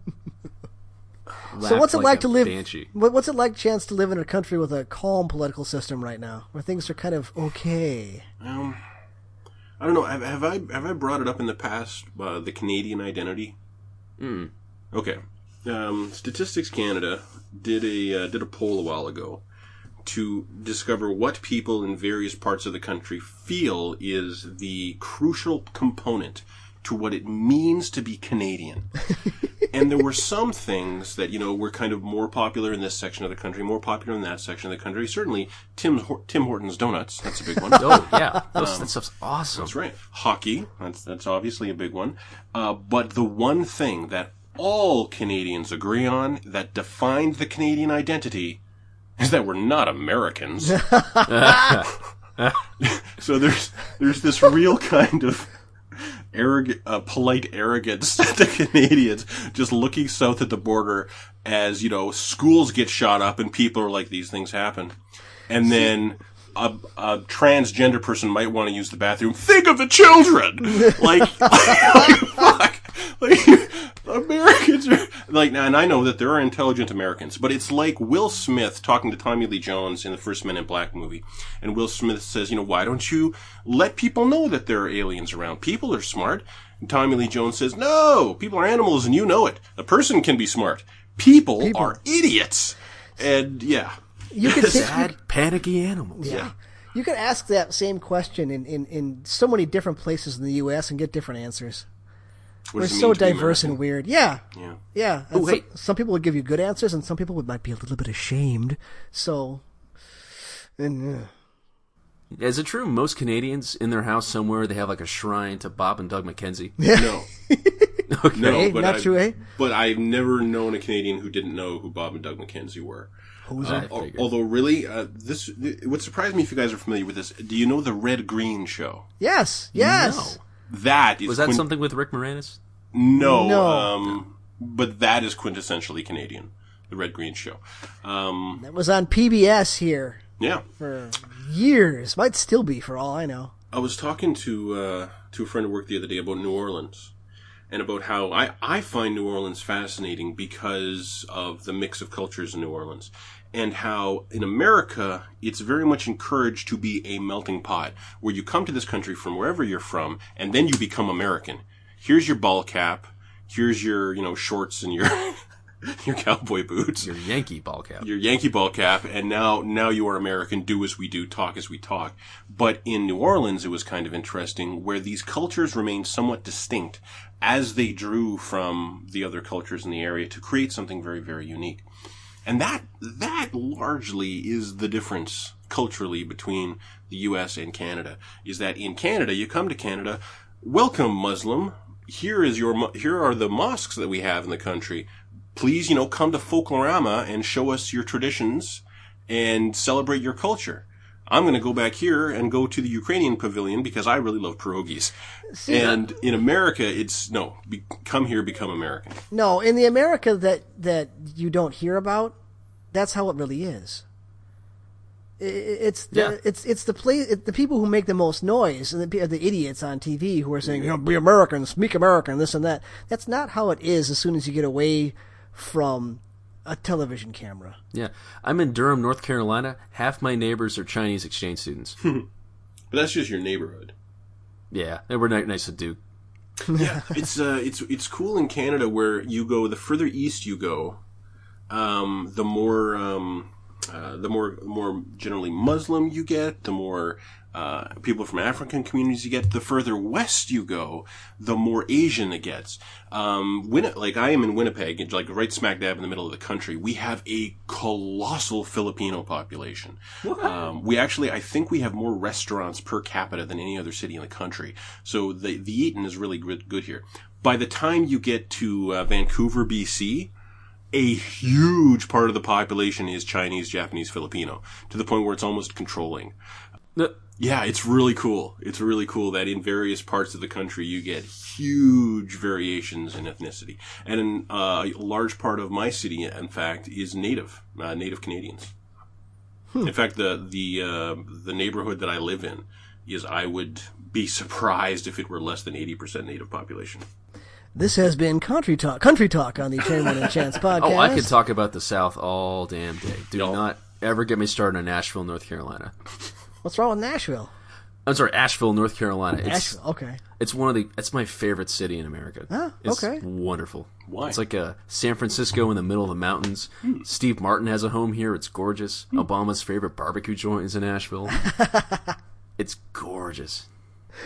So what's it like, a to live? Banshee. What's it like, chance to live in a country with a calm political system right now, where things are kind of okay? Um, I don't know. Have, have I have I brought it up in the past? Uh, the Canadian identity. Hmm. Okay. Um, Statistics Canada did a uh, did a poll a while ago to discover what people in various parts of the country feel is the crucial component to what it means to be Canadian. and there were some things that you know were kind of more popular in this section of the country, more popular in that section of the country. Certainly, Tim Hor- Tim Hortons donuts. That's a big one. Oh yeah, Those, that stuff's awesome. That's right. Hockey. That's that's obviously a big one. Uh, but the one thing that all Canadians agree on that defined the Canadian identity is that we're not Americans. so there's there's this real kind of arrogant, uh, polite arrogance to Canadians just looking south at the border as you know schools get shot up and people are like these things happen, and then. A, a transgender person might want to use the bathroom. Think of the children! Like, like fuck! Like, Americans are like, and I know that there are intelligent Americans, but it's like Will Smith talking to Tommy Lee Jones in the first Men in Black movie, and Will Smith says, you know, why don't you let people know that there are aliens around? People are smart. And Tommy Lee Jones says, no, people are animals, and you know it. A person can be smart. People, People. are idiots. And yeah, You could take, Sad, panicky animals. yeah. you could ask that same question in, in, in so many different places in the U.S. and get different answers. What We're so mean to be diverse and weird. Yeah, Yeah. yeah. Ooh, some, hey. some people would give you good answers, and some people would might be a little bit ashamed. So, and, uh, Is it true most Canadians in their house somewhere they have like a shrine to Bob and Doug McKenzie? No. Okay. No, but Not I, true, eh? But I've never known a Canadian who didn't know who Bob and Doug McKenzie were. who's I that? Al- Although, really, uh, this it would surprise me if you guys are familiar with this. Do you know the Red Green Show? Yes, yes. That is Was that quin- something with Rick Moranis? No, No. Um, but that is quintessentially Canadian. The Red Green Show. Um, That was on PBS here yeah, for years. Might still be, for all I know. I was talking to uh, to a friend at work the other day about New Orleans and about how I, I find New Orleans fascinating because of the mix of cultures in New Orleans and how in America it's very much encouraged to be a melting pot where you come to this country from wherever you're from and then you become American. Here's your ball cap. Here's your, you know, shorts and your your cowboy boots Your Yankee ball cap. your Yankee ball cap, and now now you are American. Do as we do, talk as we talk. But in New Orleans, it was kind of interesting where these cultures remained somewhat distinct as they drew from the other cultures in the area to create something very very unique. And that that largely is the difference culturally between the U.S. and Canada. Is that in Canada, you come to Canada, welcome Muslim. Here is your here are the mosques that we have in the country. Please, you know, come to Folklorama and show us your traditions and celebrate your culture. I'm going to go back here and go to the Ukrainian pavilion because I really love pierogies. and in America, it's no, be, come here, become American. No, in the America that that you don't hear about, that's how it really is. I- I- It's the, Yeah. it's it's the play it, the people who make the most noise and the the idiots on TV who are saying you know be American, speak American, this and that. That's not how it is. As soon as you get away from a television camera, Yeah. I'm in Durham, North Carolina. Half my neighbors are Chinese exchange students. But that's just your neighborhood. yeah. They were ni- nice to do. yeah, it's uh, it's it's cool in Canada where you go. The further east you go, um, the more um, uh, the more more generally Muslim you get. The more uh, people from African communities you get. The further west you go, the more Asian it gets. Um, Win- like I am in Winnipeg, like right smack dab in the middle of the country. We have a colossal Filipino population. Um, we actually, I think we have more restaurants per capita than any other city in the country. So the the eating is really good, good here. By the time you get to uh, Vancouver, BC, a huge part of the population is Chinese, Japanese, Filipino, to the point where it's almost controlling. Yeah, it's really cool. It's really cool that in various parts of the country you get huge variations in ethnicity. And in, uh, a large part of my city, in fact, is native, uh, native Canadians. In fact, the the uh, the neighborhood that I live in is I would be surprised if it were less than eighty percent native population. this has been country talk. Country talk on the Chairman and Chance podcast. Oh, I could talk about the South all damn day. Do No. not ever get me started on Nashville, North Carolina. What's wrong with Nashville? I'm sorry, Asheville, North Carolina. It's, Nashville. Okay. It's one of the. It's my favorite city in America. Ah, it's okay. Wonderful. Why? It's like a San Francisco in the middle of the mountains. Steve Martin has a home here. It's gorgeous. Obama's favorite barbecue joint is in Asheville. it's gorgeous.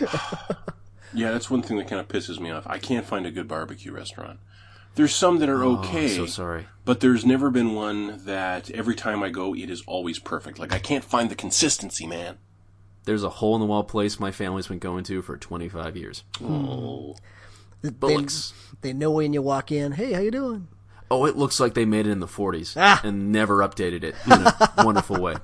Yeah, that's one thing that kind of pisses me off. I can't find a good barbecue restaurant. There's some that are okay. Oh, so sorry. But there's never been one that every time I go, it is always perfect. Like I can't find the consistency, man. There's a hole in the wall place my family's been going to for 25 years. Oh, They, Bullocks. they know when you walk in. Hey, how you doing? Oh, it looks like they made it in the 40s Ah. and never updated it in a wonderful way.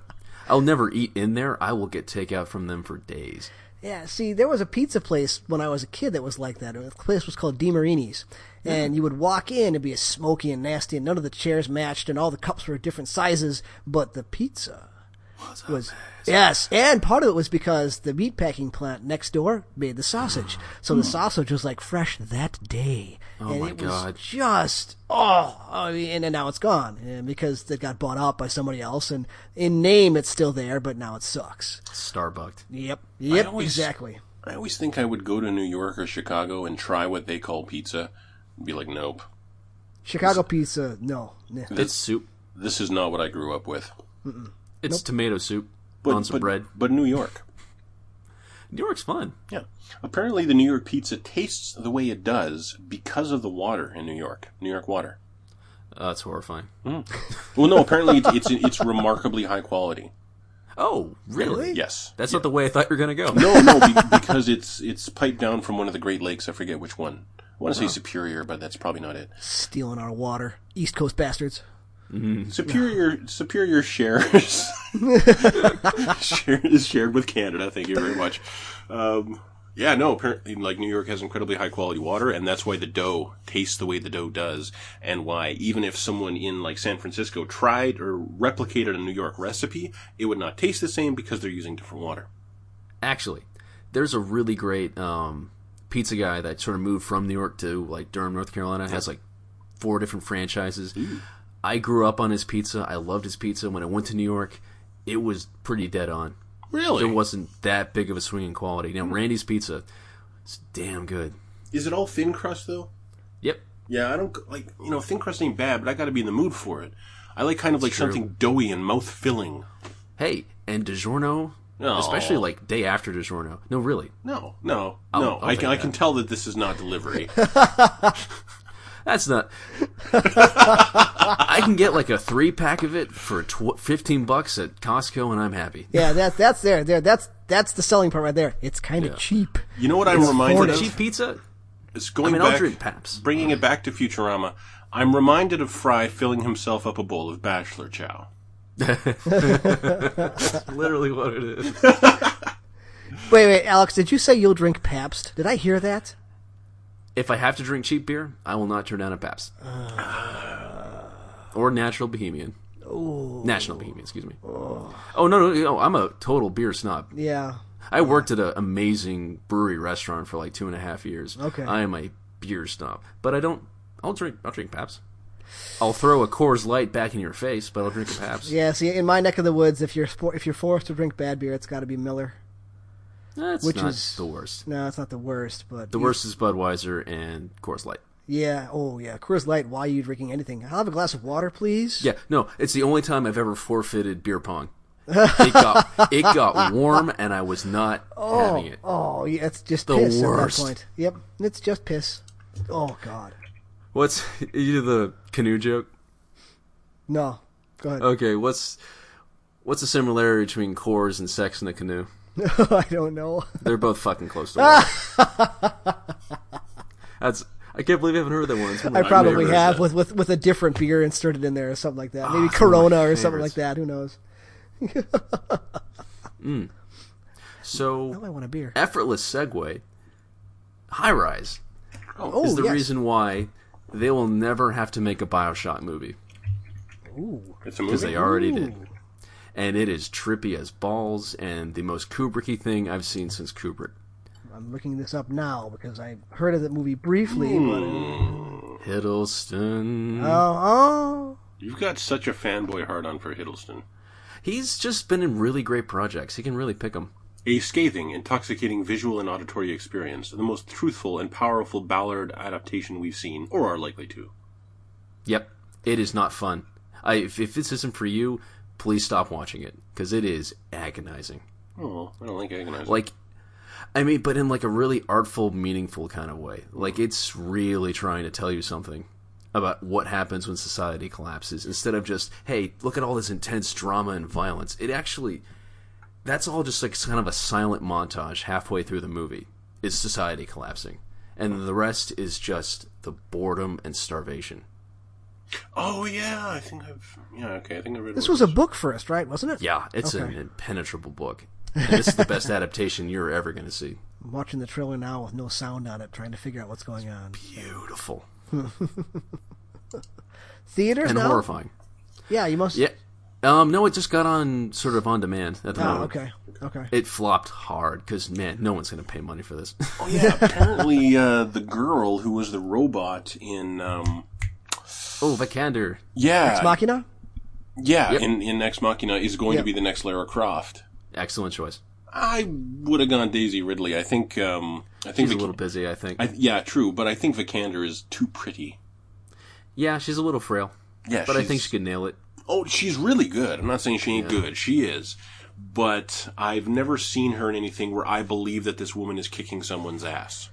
I'll never eat in there. I will get takeout from them for days. Yeah, see, there was a pizza place when I was a kid that was like that. The place was called DiMarini's. And you would walk in and be as smoky and nasty, and none of the chairs matched, and all the cups were different sizes, but the pizza was. Yes, and part of it was because the meatpacking plant next door made the sausage. So the hmm. sausage was like fresh that day. Oh and my it God. was just, oh, I mean, and now it's gone and because it got bought out by somebody else. And in name, it's still there, but now it sucks. Starbucked. Yep. Yep, always- exactly. I always think I would go to New York or Chicago and try what they call pizza. Be like, nope, Chicago pizza, no. Nah. It's soup. this is not what I grew up with. It's tomato soup But, on some but, bread. but New York. New York's fun. Yeah. Apparently, the New York pizza tastes the way it does because of the water in New York. New York water. Uh, that's horrifying. Well, no. Apparently, it's it's, it's remarkably high quality. Oh, really? Yes. That's not the way I thought you were going to go. No, no, be, because it's it's piped down from one of the Great Lakes. I forget which one. I want to say Superior, but that's probably not it. Stealing our water. East Coast bastards. Superior Superior shares share, is shared with Canada. Thank you very much. Um, yeah, no. Apparently, like New York has incredibly high quality water, and that's why the dough tastes the way the dough does, and why even if someone in like San Francisco tried or replicated a New York recipe, it would not taste the same because they're using different water. Actually, there's a really great um, pizza guy that sort of moved from New York to like Durham, North Carolina. Has like four different franchises. I grew up on his pizza. I loved his pizza. When I went to New York, it was pretty dead on. Really? it wasn't that big of a swing in quality. Now hmm. Randy's pizza, it's damn good. Is it all thin crust though? Yep. Yeah, I don't like you know thin crust ain't bad, but I got to be in the mood for it. I like kind of like true. something doughy and mouth filling. Hey, and DiGiorno, No. especially like day after DiGiorno. No, really. No, no, I'll- no. I'll I can I can tell that this is not delivery. That's not. I can get like a three pack of it for tw- fifteen bucks at Costco, and I'm happy. Yeah, that that's there. There, that's that's the selling part right there. It's kind of Yeah. cheap. You know what I'm It's reminded of? Cheap pizza. It's I going mean, I'll back, drink Pabst. bringing it back to Futurama. I'm reminded of Fry filling himself up a bowl of bachelor chow. Literally what it is. Wait, wait, Alex, did you say you'll drink Pabst? Did I hear that? If I have to drink cheap beer, I will not turn down a Pabst. Uh. or natural Bohemian. National Bohemian, excuse me. Oh no, no, no, I'm a total beer snob. Yeah. I worked at an amazing brewery restaurant for like two and a half years. Okay. I am a beer snob, but I don't. I'll drink. I'll drink Pabst. I'll throw a Coors Light back in your face, but I'll drink a Pabst. Yeah, see, in my neck of the woods, if you're if you're forced to drink bad beer, it's got to be Miller. That's Which not is- the worst. No, it's not the worst, but The worst is Budweiser and Coors Light. Yeah. Oh, yeah. Coors Light. Why are you drinking anything? I'll have a glass of water, please. Yeah, no, it's the only time I've ever forfeited beer pong. It got it got warm, and I was not oh, having it. Oh, yeah. It's just The piss worst. at that point. Yep. It's just piss. Oh God. What's you do the canoe joke? No. Go ahead. Okay, what's what's the similarity between Coors and Sex in a Canoe? I don't know. They're both fucking close to water. That's I can't believe you haven't heard that one. I probably have with, with with a different beer inserted in there or something like that. Maybe Ah, it's one of my Corona or something like that. Who knows? So Oh, I want a beer. effortless segue. High Rise Oh, is the yes. reason why they will never have to make a Bioshock movie Ooh. It's a movie because they already did, and it is trippy as balls and the most Kubricky thing I've seen since Kubrick. I'm looking this up now because I heard of the movie briefly. But hmm. Hiddleston. oh, oh, You've got such a fanboy hard on for Hiddleston. He's just been in really great projects. He can really pick them. A scathing, intoxicating visual and auditory experience, the most truthful and powerful Ballard adaptation we've seen, or are likely to. Yep, it is not fun. I, if, if this isn't for you, please stop watching it because it is agonizing. Oh, I don't like agonizing. Like, I mean, but in like a really artful, meaningful kind of way. Like it's really trying to tell you something about what happens when society collapses instead of just, hey, look at all this intense drama and violence. It actually, that's all just like kind of a silent montage halfway through the movie is society collapsing, and the rest is just the boredom and starvation. Oh yeah, I think I've yeah okay I think I read. This one was a book first, right? Wasn't it? Yeah, it's Okay. an impenetrable book. And this is the best adaptation you're ever going to see. I'm watching the trailer now with no sound on it, trying to figure out what's going on. Beautiful Theaters and now? horrifying. Yeah, you must. Yeah. Um, no, it just got on sort of on demand at the Oh, moment. okay. Okay. It flopped hard because man, no one's going to pay money for this. Oh yeah, apparently uh, the girl who was the robot in um oh, Vikander. yeah Ex Machina? yeah Yep. in in Ex Machina is going Yep. to be the next Lara Croft. Excellent choice. I would have gone Daisy Ridley. I think um I think She's a little busy, I think. I, yeah, true, but I think Vikander is too pretty. yeah, she's a little frail, Yeah, but I think she could nail it. Oh, she's really good. I'm not saying she ain't good. She is. But I've never seen her in anything where I believe that this woman is kicking someone's ass.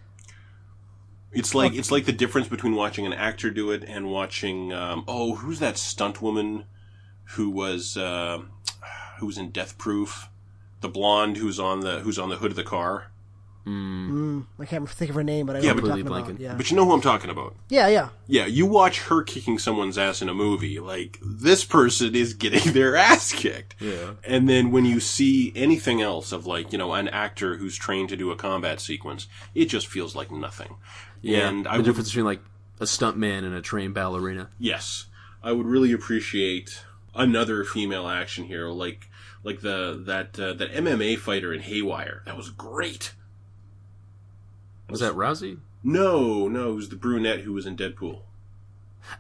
It's like it's like the difference between watching an actor do it and watching um, oh who's that stunt woman who was uh, who was in Death Proof, the blonde who's on the who's on the hood of the car. Mm, I can't think of her name, but I know Yeah, what but- you're talking Completely about. blanking. Yeah. But you know who I'm talking about. yeah, yeah. Yeah, you watch her kicking someone's ass in a movie, like this person is getting their ass kicked. Yeah. And then when you see anything else of like, you know, an actor who's trained to do a combat sequence, it just feels like nothing. Yeah, And the I would, difference between like a stuntman and a trained ballerina. yes, I would really appreciate another female action hero like like the that uh, that MMA fighter in Haywire. That was great. Was that Rousey? No, no, it was the brunette who was in Deadpool.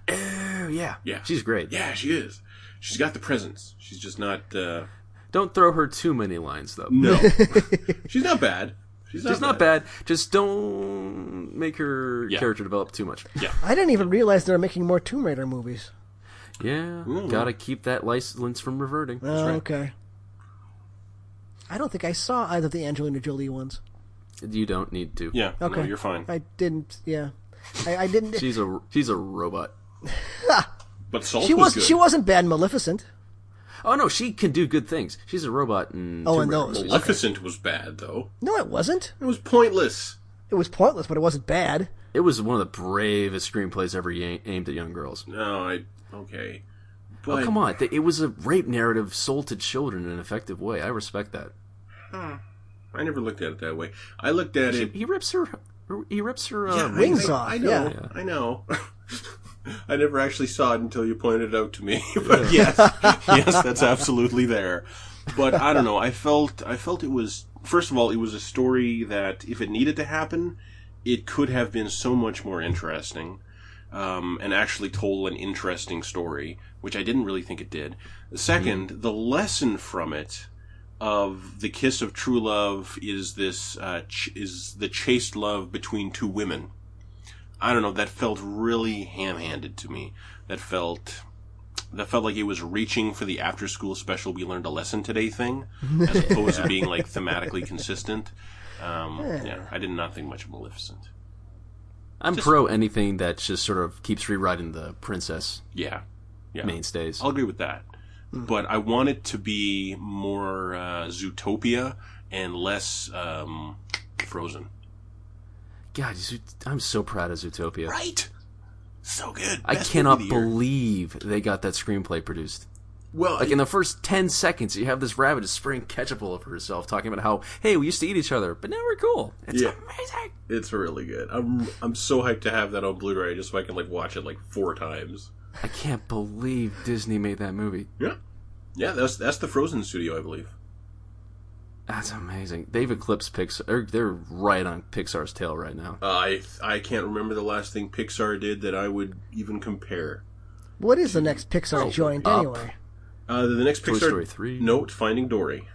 Oh yeah, Yeah. she's great. Yeah, she is. She's got the presence. She's just not uh Don't throw her too many lines though. No. She's not bad. She's not, She's not bad. Just don't make her Yeah. character develop too much. Yeah, I didn't even realize they were making more Tomb Raider movies. Yeah, Mm. gotta keep that license from reverting. Oh, right. okay. I don't think I saw either of the Angelina Jolie ones. You don't need to. Yeah, Okay. no, you're fine. I didn't. Yeah, I, I didn't. She's a she's a robot. But Salt she was, was. good. She wasn't bad. Maleficent. Oh no, she can do good things. She's a robot in Oh, Tomb and Raider those. movies. Maleficent was bad though. No, it wasn't. It was pointless. It was pointless, but it wasn't bad. It was one of the bravest screenplays ever aimed at young girls. No, I okay. Oh come on, it was a rape narrative sold to children in an effective way. I respect that. Hmm. I never looked at it that way. I looked at it. He rips her. He rips her uh, Yeah, I- wings I, off, I know. yeah. I know. I never actually saw it until you pointed it out to me. but yes, yes, that's absolutely there. But I don't know. I felt I felt it was first of all it was a story that if it needed to happen, it could have been so much more interesting. Um, and actually told an interesting story, which I didn't really think it did. Second, the lesson from it of the kiss of true love is this uh, ch- is the chaste love between two women. I don't know. That felt really ham-handed to me. That felt that felt like it was reaching for the after-school special. We learned a lesson today thing, as opposed to being like thematically consistent. Um, yeah, I did not think much of Maleficent. I'm pro anything that just sort of keeps rewriting the princess Yeah, yeah, mainstays. I'll agree with that. But I want it to be more uh, Zootopia and less um, Frozen. God, I'm so proud of Zootopia. Right. So good. I Best cannot the believe they got that screenplay produced. Well, Like in the first ten seconds, you have this rabbit just spraying ketchup all over herself, talking about how, hey, we used to eat each other, but now we're cool. It's Yeah. amazing. it's really good. I'm I'm so hyped to have that on Blu-ray just so I can like watch it like four times. I can't believe Disney made that movie. Yeah. Yeah, that's that's the Frozen studio, I believe. That's amazing. They've eclipsed Pixar. They're, they're right on Pixar's tail right now. Uh, I I can't remember the last thing Pixar did that I would even compare. What is the next Pixar joint Up. anyway? Uh, the next Toy Pixar Story 3. Note Finding Dory.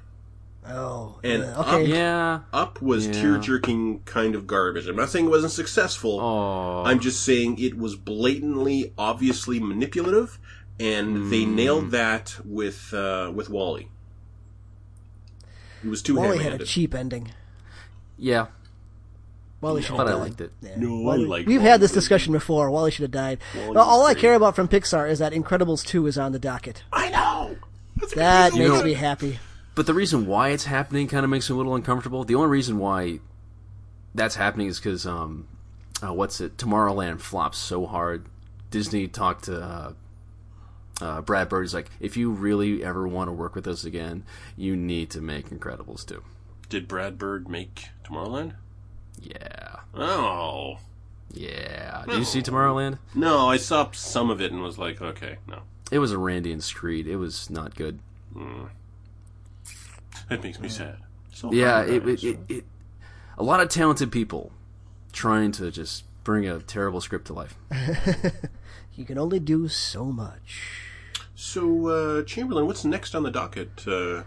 Oh, And yeah, okay. Yeah. Up was Yeah. tear-jerking kind of garbage. I'm not saying it wasn't successful. Oh. I'm just saying it was blatantly, obviously manipulative, and they Hmm. nailed that with uh, with WALL-E. It was too WALL-E had a cheap ending. yeah, WALL-E should have but I died. liked it. Yeah. No, I WALL-E- like We've WALL-E. had this discussion before. WALL-E should have died. WALL-E all I great. care about from Pixar is that Incredibles 2 is on the docket. I know. That's That amazing. makes know- me happy. But the reason why it's happening kind of makes me a little uncomfortable. The only reason why that's happening is because, um, uh, what's it? Tomorrowland flops so hard Disney talked to uh, uh, Brad Bird. He's like, if you really ever want to work with us again, you need to make Incredibles 2. Did Brad Bird make Tomorrowland? Yeah. Oh. Yeah. Did you see Tomorrowland? No, I saw some of it and was like, okay, no. It was a Randian screed. It was not good. That makes me sad. So Yeah, it, it, it, it a lot of talented people trying to just bring a terrible script to life. You can only do so much. So, uh, Chamberlain, what's next on the docket? Uh,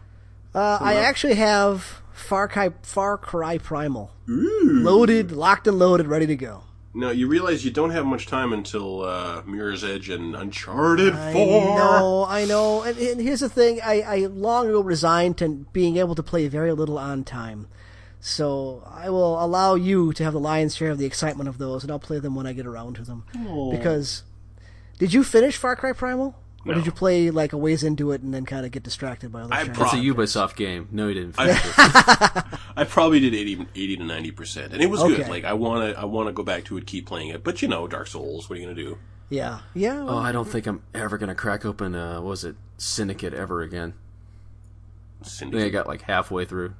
Uh, I actually have Far Cry, Far Cry Primal loaded, locked and loaded, ready to go. Now, you realize you don't have much time until uh, Mirror's Edge and Uncharted I 4. know, I know. And, and here's the thing: I, I long ago resigned to being able to play very little on time. So I will allow you to have the lion's share of the excitement of those, and I'll play them when I get around to them. Because did you finish Far Cry Primal, or No. did you play like a ways into it and then kind of get distracted by other? I shiny pro- It's a? Ubisoft game. No, you didn't finish it. I probably did 80, 80 to 90%. And it was good. Like, I want to I wanna go back to it, keep playing it. But, you know, Dark Souls, what are you going to do? Yeah, yeah. Oh, I don't think I'm ever gonna crack open. Uh, what was it Syndicate ever again? I think I got like halfway through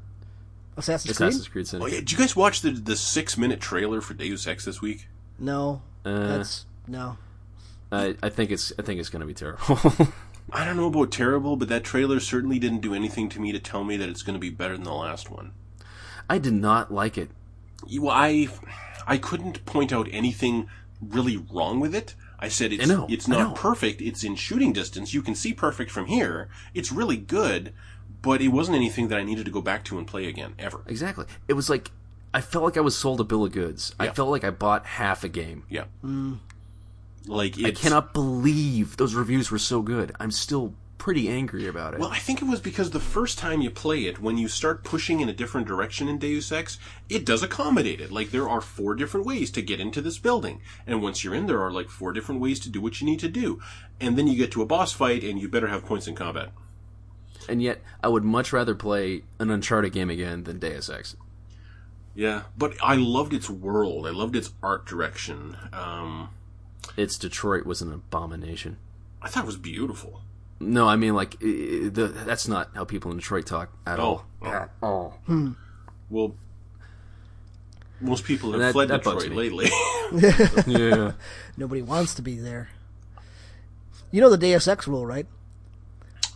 Assassin's Creed. Assassin's Creed Oh, Syndicate. yeah. Did you guys watch the, the six minute trailer for Deus Ex this week? No, Uh, that's no. I, I think it's I think it's gonna be terrible. I don't know about terrible, but that trailer certainly didn't do anything to me to tell me that it's going to be better than the last one. I did not like it. You, I, I couldn't point out anything really wrong with it. I said it's I it's not perfect. It's in shooting distance. You can see perfect from here. It's really good, but it wasn't anything that I needed to go back to and play again ever. Exactly. It was like I felt like I was sold a bill of goods. I felt like I bought half a game. Yeah. Mm. Like it's, I cannot believe those reviews were so good. I'm still pretty angry about it. Well, I think it was because the first time you play it, when you start pushing in a different direction in Deus Ex, it does accommodate it. Like, there are four different ways to get into this building. And once you're in, there are like four different ways to do what you need to do. And then you get to a boss fight, and you better have points in combat. and yet, I would much rather play an Uncharted game again than Deus Ex. Yeah. But I loved its world. I loved its art direction. Um, Its Detroit was an abomination. I thought it was beautiful. No, I mean like i- i- the, that's not how people in Detroit talk at oh, all. Oh. At all. Hmm. Well, most people have That- fled that bugs Detroit lately. yeah. Nobody wants to be there. You know the Deus Ex rule, right?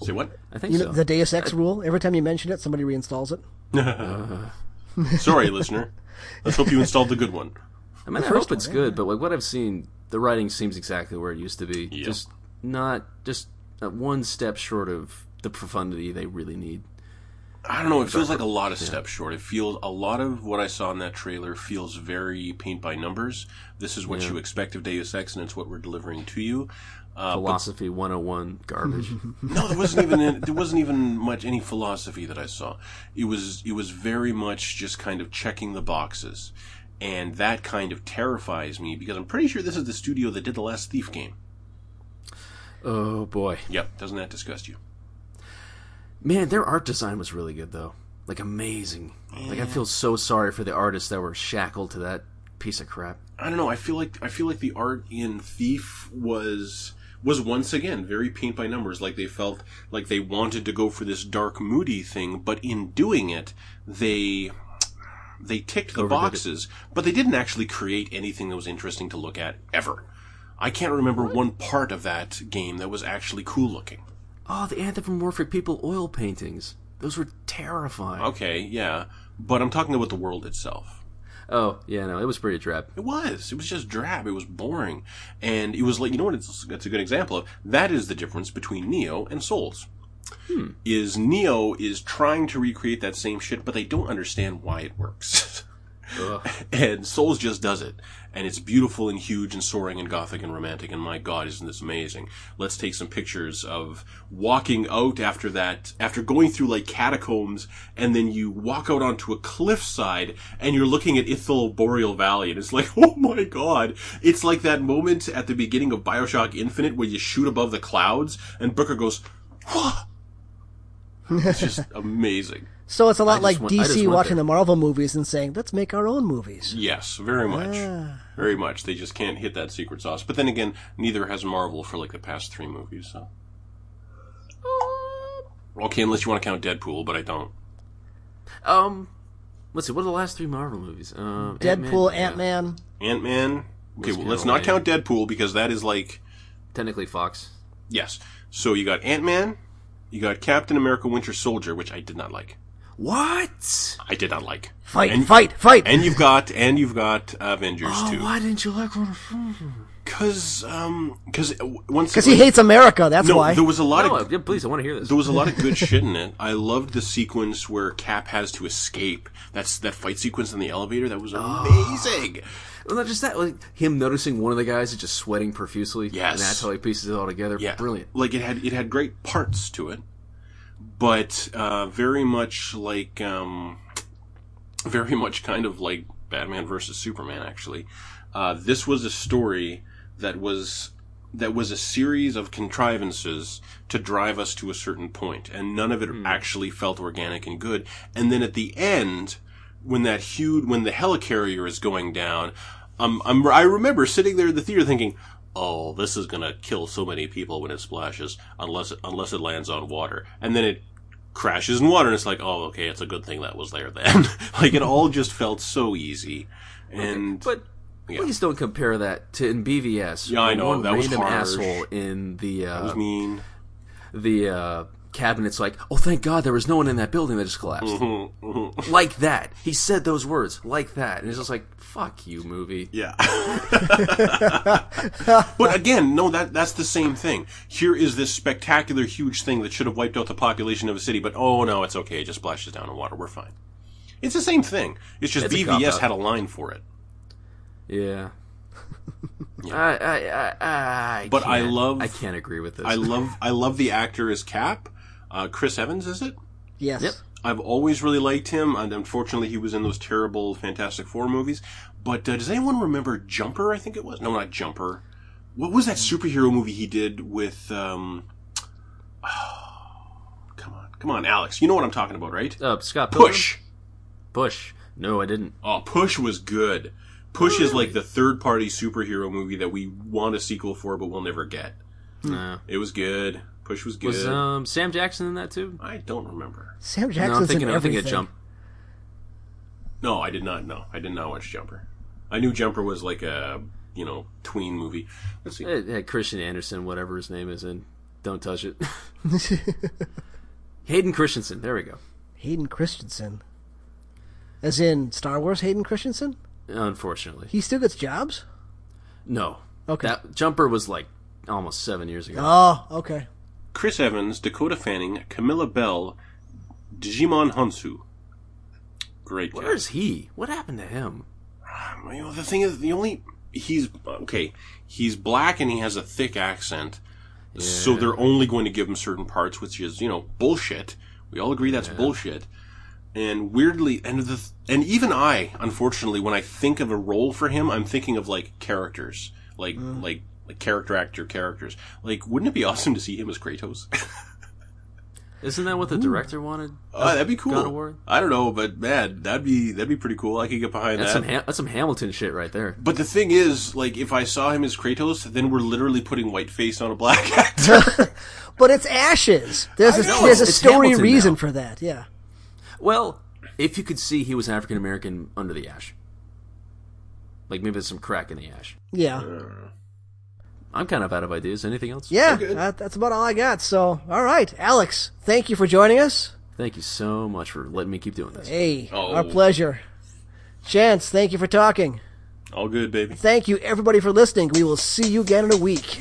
Say what? I think You know so. the Deus Ex rule. Every time you mention it, somebody reinstalls it. Uh-huh. Sorry, listener. Let's hope you installed the good one. I mean, I first hope it's yeah, good, but like what I've seen, the writing seems exactly where it used to be. Yep. Just not just uh, one step short of the profundity they really need. I don't know. It feels like a lot of steps short. It feels a lot of what I saw in that trailer feels very paint by numbers. This is what you expect of Deus Ex, and it's what we're delivering to you. Uh, but Philosophy 101 garbage. no, there wasn't even there wasn't even much any philosophy that I saw. It was it was very much just kind of checking the boxes, and that kind of terrifies me because I'm pretty sure this is the studio that did the last Thief game. Oh boy. Yep, doesn't that disgust you? Man, their art design was really good though. Like amazing. Like I feel so sorry for the artists that were shackled to that piece of crap. I don't know. I feel like I feel like the art in Thief was was once again very paint by numbers. Like they felt like they wanted to go for this dark, moody thing, but in doing it, they they ticked the Overdid it. boxes, but they didn't actually create anything that was interesting to look at ever. I can't remember one part of that game that was actually cool looking. Oh, the anthropomorphic people oil paintings. Those were terrifying. Okay, yeah, but I'm talking about the world itself. Oh, yeah, no, it was pretty drab. It was. It was just drab. It was boring, and it was like you know what? It's it's a good example of that is the difference between Nioh and Souls. Hmm. Is Nioh is trying to recreate that same shit, but they don't understand why it works. Ugh. and Souls just does it, and it's beautiful and huge and soaring and gothic and romantic. And my God, isn't this amazing? Let's take some pictures of walking out after that, after going through like catacombs, and then you walk out onto a cliffside, and you're looking at Irithyll Boreal Valley, and it's like, oh my God! It's like that moment at the beginning of Bioshock Infinite where you shoot above the clouds, and Booker goes, "What?" It's just amazing. So it's a lot like went- DC watching there. the Marvel movies and saying, "Let's make our own movies." Yes, very much. Ah. Very much. They just can't hit that secret sauce. But then again, neither has Marvel for like the past three movies, so. Okay, unless you want to count Deadpool, but I don't. Um, let's see. What are the last three Marvel movies? Um, Deadpool, Ant-Man, Ant Man. Ant Okay, well, let's not count Deadpool because that is like Technically Fox. yes. So you got Ant Man, you got Captain America: Winter Soldier, which I did not like. What? I did not like. Fight, And- fight, fight. And you've got and you've got Avengers Oh, too. why didn't you like one? Because um, because once Because he hates America. That's no, why. there was a lot No, of yeah, please, I want to hear this. There was a lot of good shit in it. I loved the sequence where Cap has to escape. That's that fight sequence in the elevator. That was amazing. Well, not just that, like him noticing one of the guys is just sweating profusely. Yes. and that's how he pieces it all together. Yeah, brilliant. Like it had it had great parts to it, but uh, very much like um, very much kind of like Batman versus Superman. Actually, uh, this was a story that was that was a series of contrivances to drive us to a certain point, and none of it actually felt organic and good. And then at the end, when that huge when the helicarrier is going down, um, I'm, I remember sitting there in the theater thinking, "Oh, this is gonna kill so many people when it splashes, unless it, unless it lands on water." And then it crashes in water, and it's like, "Oh, okay, it's a good thing that was there then." like it all just felt so easy, and But Yeah. please don't compare that to in BVS. Yeah, I know, that was random harsh. asshole in the uh, I mean, the uh, cabinet's like, "Oh, thank God, there was no one in that building that just collapsed." Mm-hmm, Like that. He said those words like that, and it's just like, "Fuck you, movie." Yeah. but again, no, that that's the same thing. Here is this spectacular, huge thing that should have wiped out the population of a city, but oh no, it's okay. It just splashes down in water. We're fine. It's the same thing. It's just It's BVS cop-out. had a line for it. Yeah. I, I, I, I But I love- I can't agree with this. I love I love the actor as Cap. Uh, Chris Evans, is it? yes. Yep. I've always really liked him, and unfortunately, he was in those terrible Fantastic Four movies. But uh, does anyone remember Jumper? I think it was. No, not Jumper. What was that superhero movie he did with? Um, come on, come on, Alex. You know what I'm talking about, right? uh, Scott Pilgrim? Push. Push. No, I didn't. Oh, Push was good. Push is like the third party superhero movie that we want a sequel for, but we'll never get. No. It was good. Push was good. Was um, Sam Jackson in that too? I don't remember. Sam No, I'm thinking. in I'm thinking everything. of Jump. No, I did not know. I did not watch Jumper. I knew Jumper was like a you know tween movie. Let's see. It had Christian Anderson, whatever his name is, in. Don't touch it. Hayden Christensen. There we go. Hayden Christensen. As in Star Wars Hayden Christensen? Unfortunately, He still gets jobs? no. Okay. That Jumper was like almost seven years ago. Oh, okay. Chris Evans, Dakota Fanning, Camilla Belle, Djimon Hounsou. Great Where cast. is he? What happened to him? Um, you know, the thing is, the only he's okay. He's black and he has a thick accent, so they're only going to give him certain parts, which is you know bullshit. We all agree that's bullshit. And weirdly, and the and even I, unfortunately, when I think of a role for him, I'm thinking of like characters, like mm. like like character actor characters. Like, wouldn't it be awesome to see him as Kratos? Isn't that what the director wanted? Uh, that'd be cool. God of War? I don't know, but man, that'd be that'd be pretty cool. I could get behind That's that. some ha- that's some Hamilton shit right there. But the thing is, like, if I saw him as Kratos, then we're literally putting whiteface on a black actor. But it's ashes. There's a, I know. there's a It's story Hamilton reason now. for that. Yeah. Well, if you could see he was African American under the ash, like maybe there's some crack in the ash. Yeah. I'm kind of out of ideas. Anything else? Yeah. That, that's about all I got. So, all right, Alex, thank you for joining us. Thank you so much for letting me keep doing this. Hey, Oh. our pleasure. Chance, thank you for talking. All good, baby. Thank you, everybody, for listening. We will see you again in a week.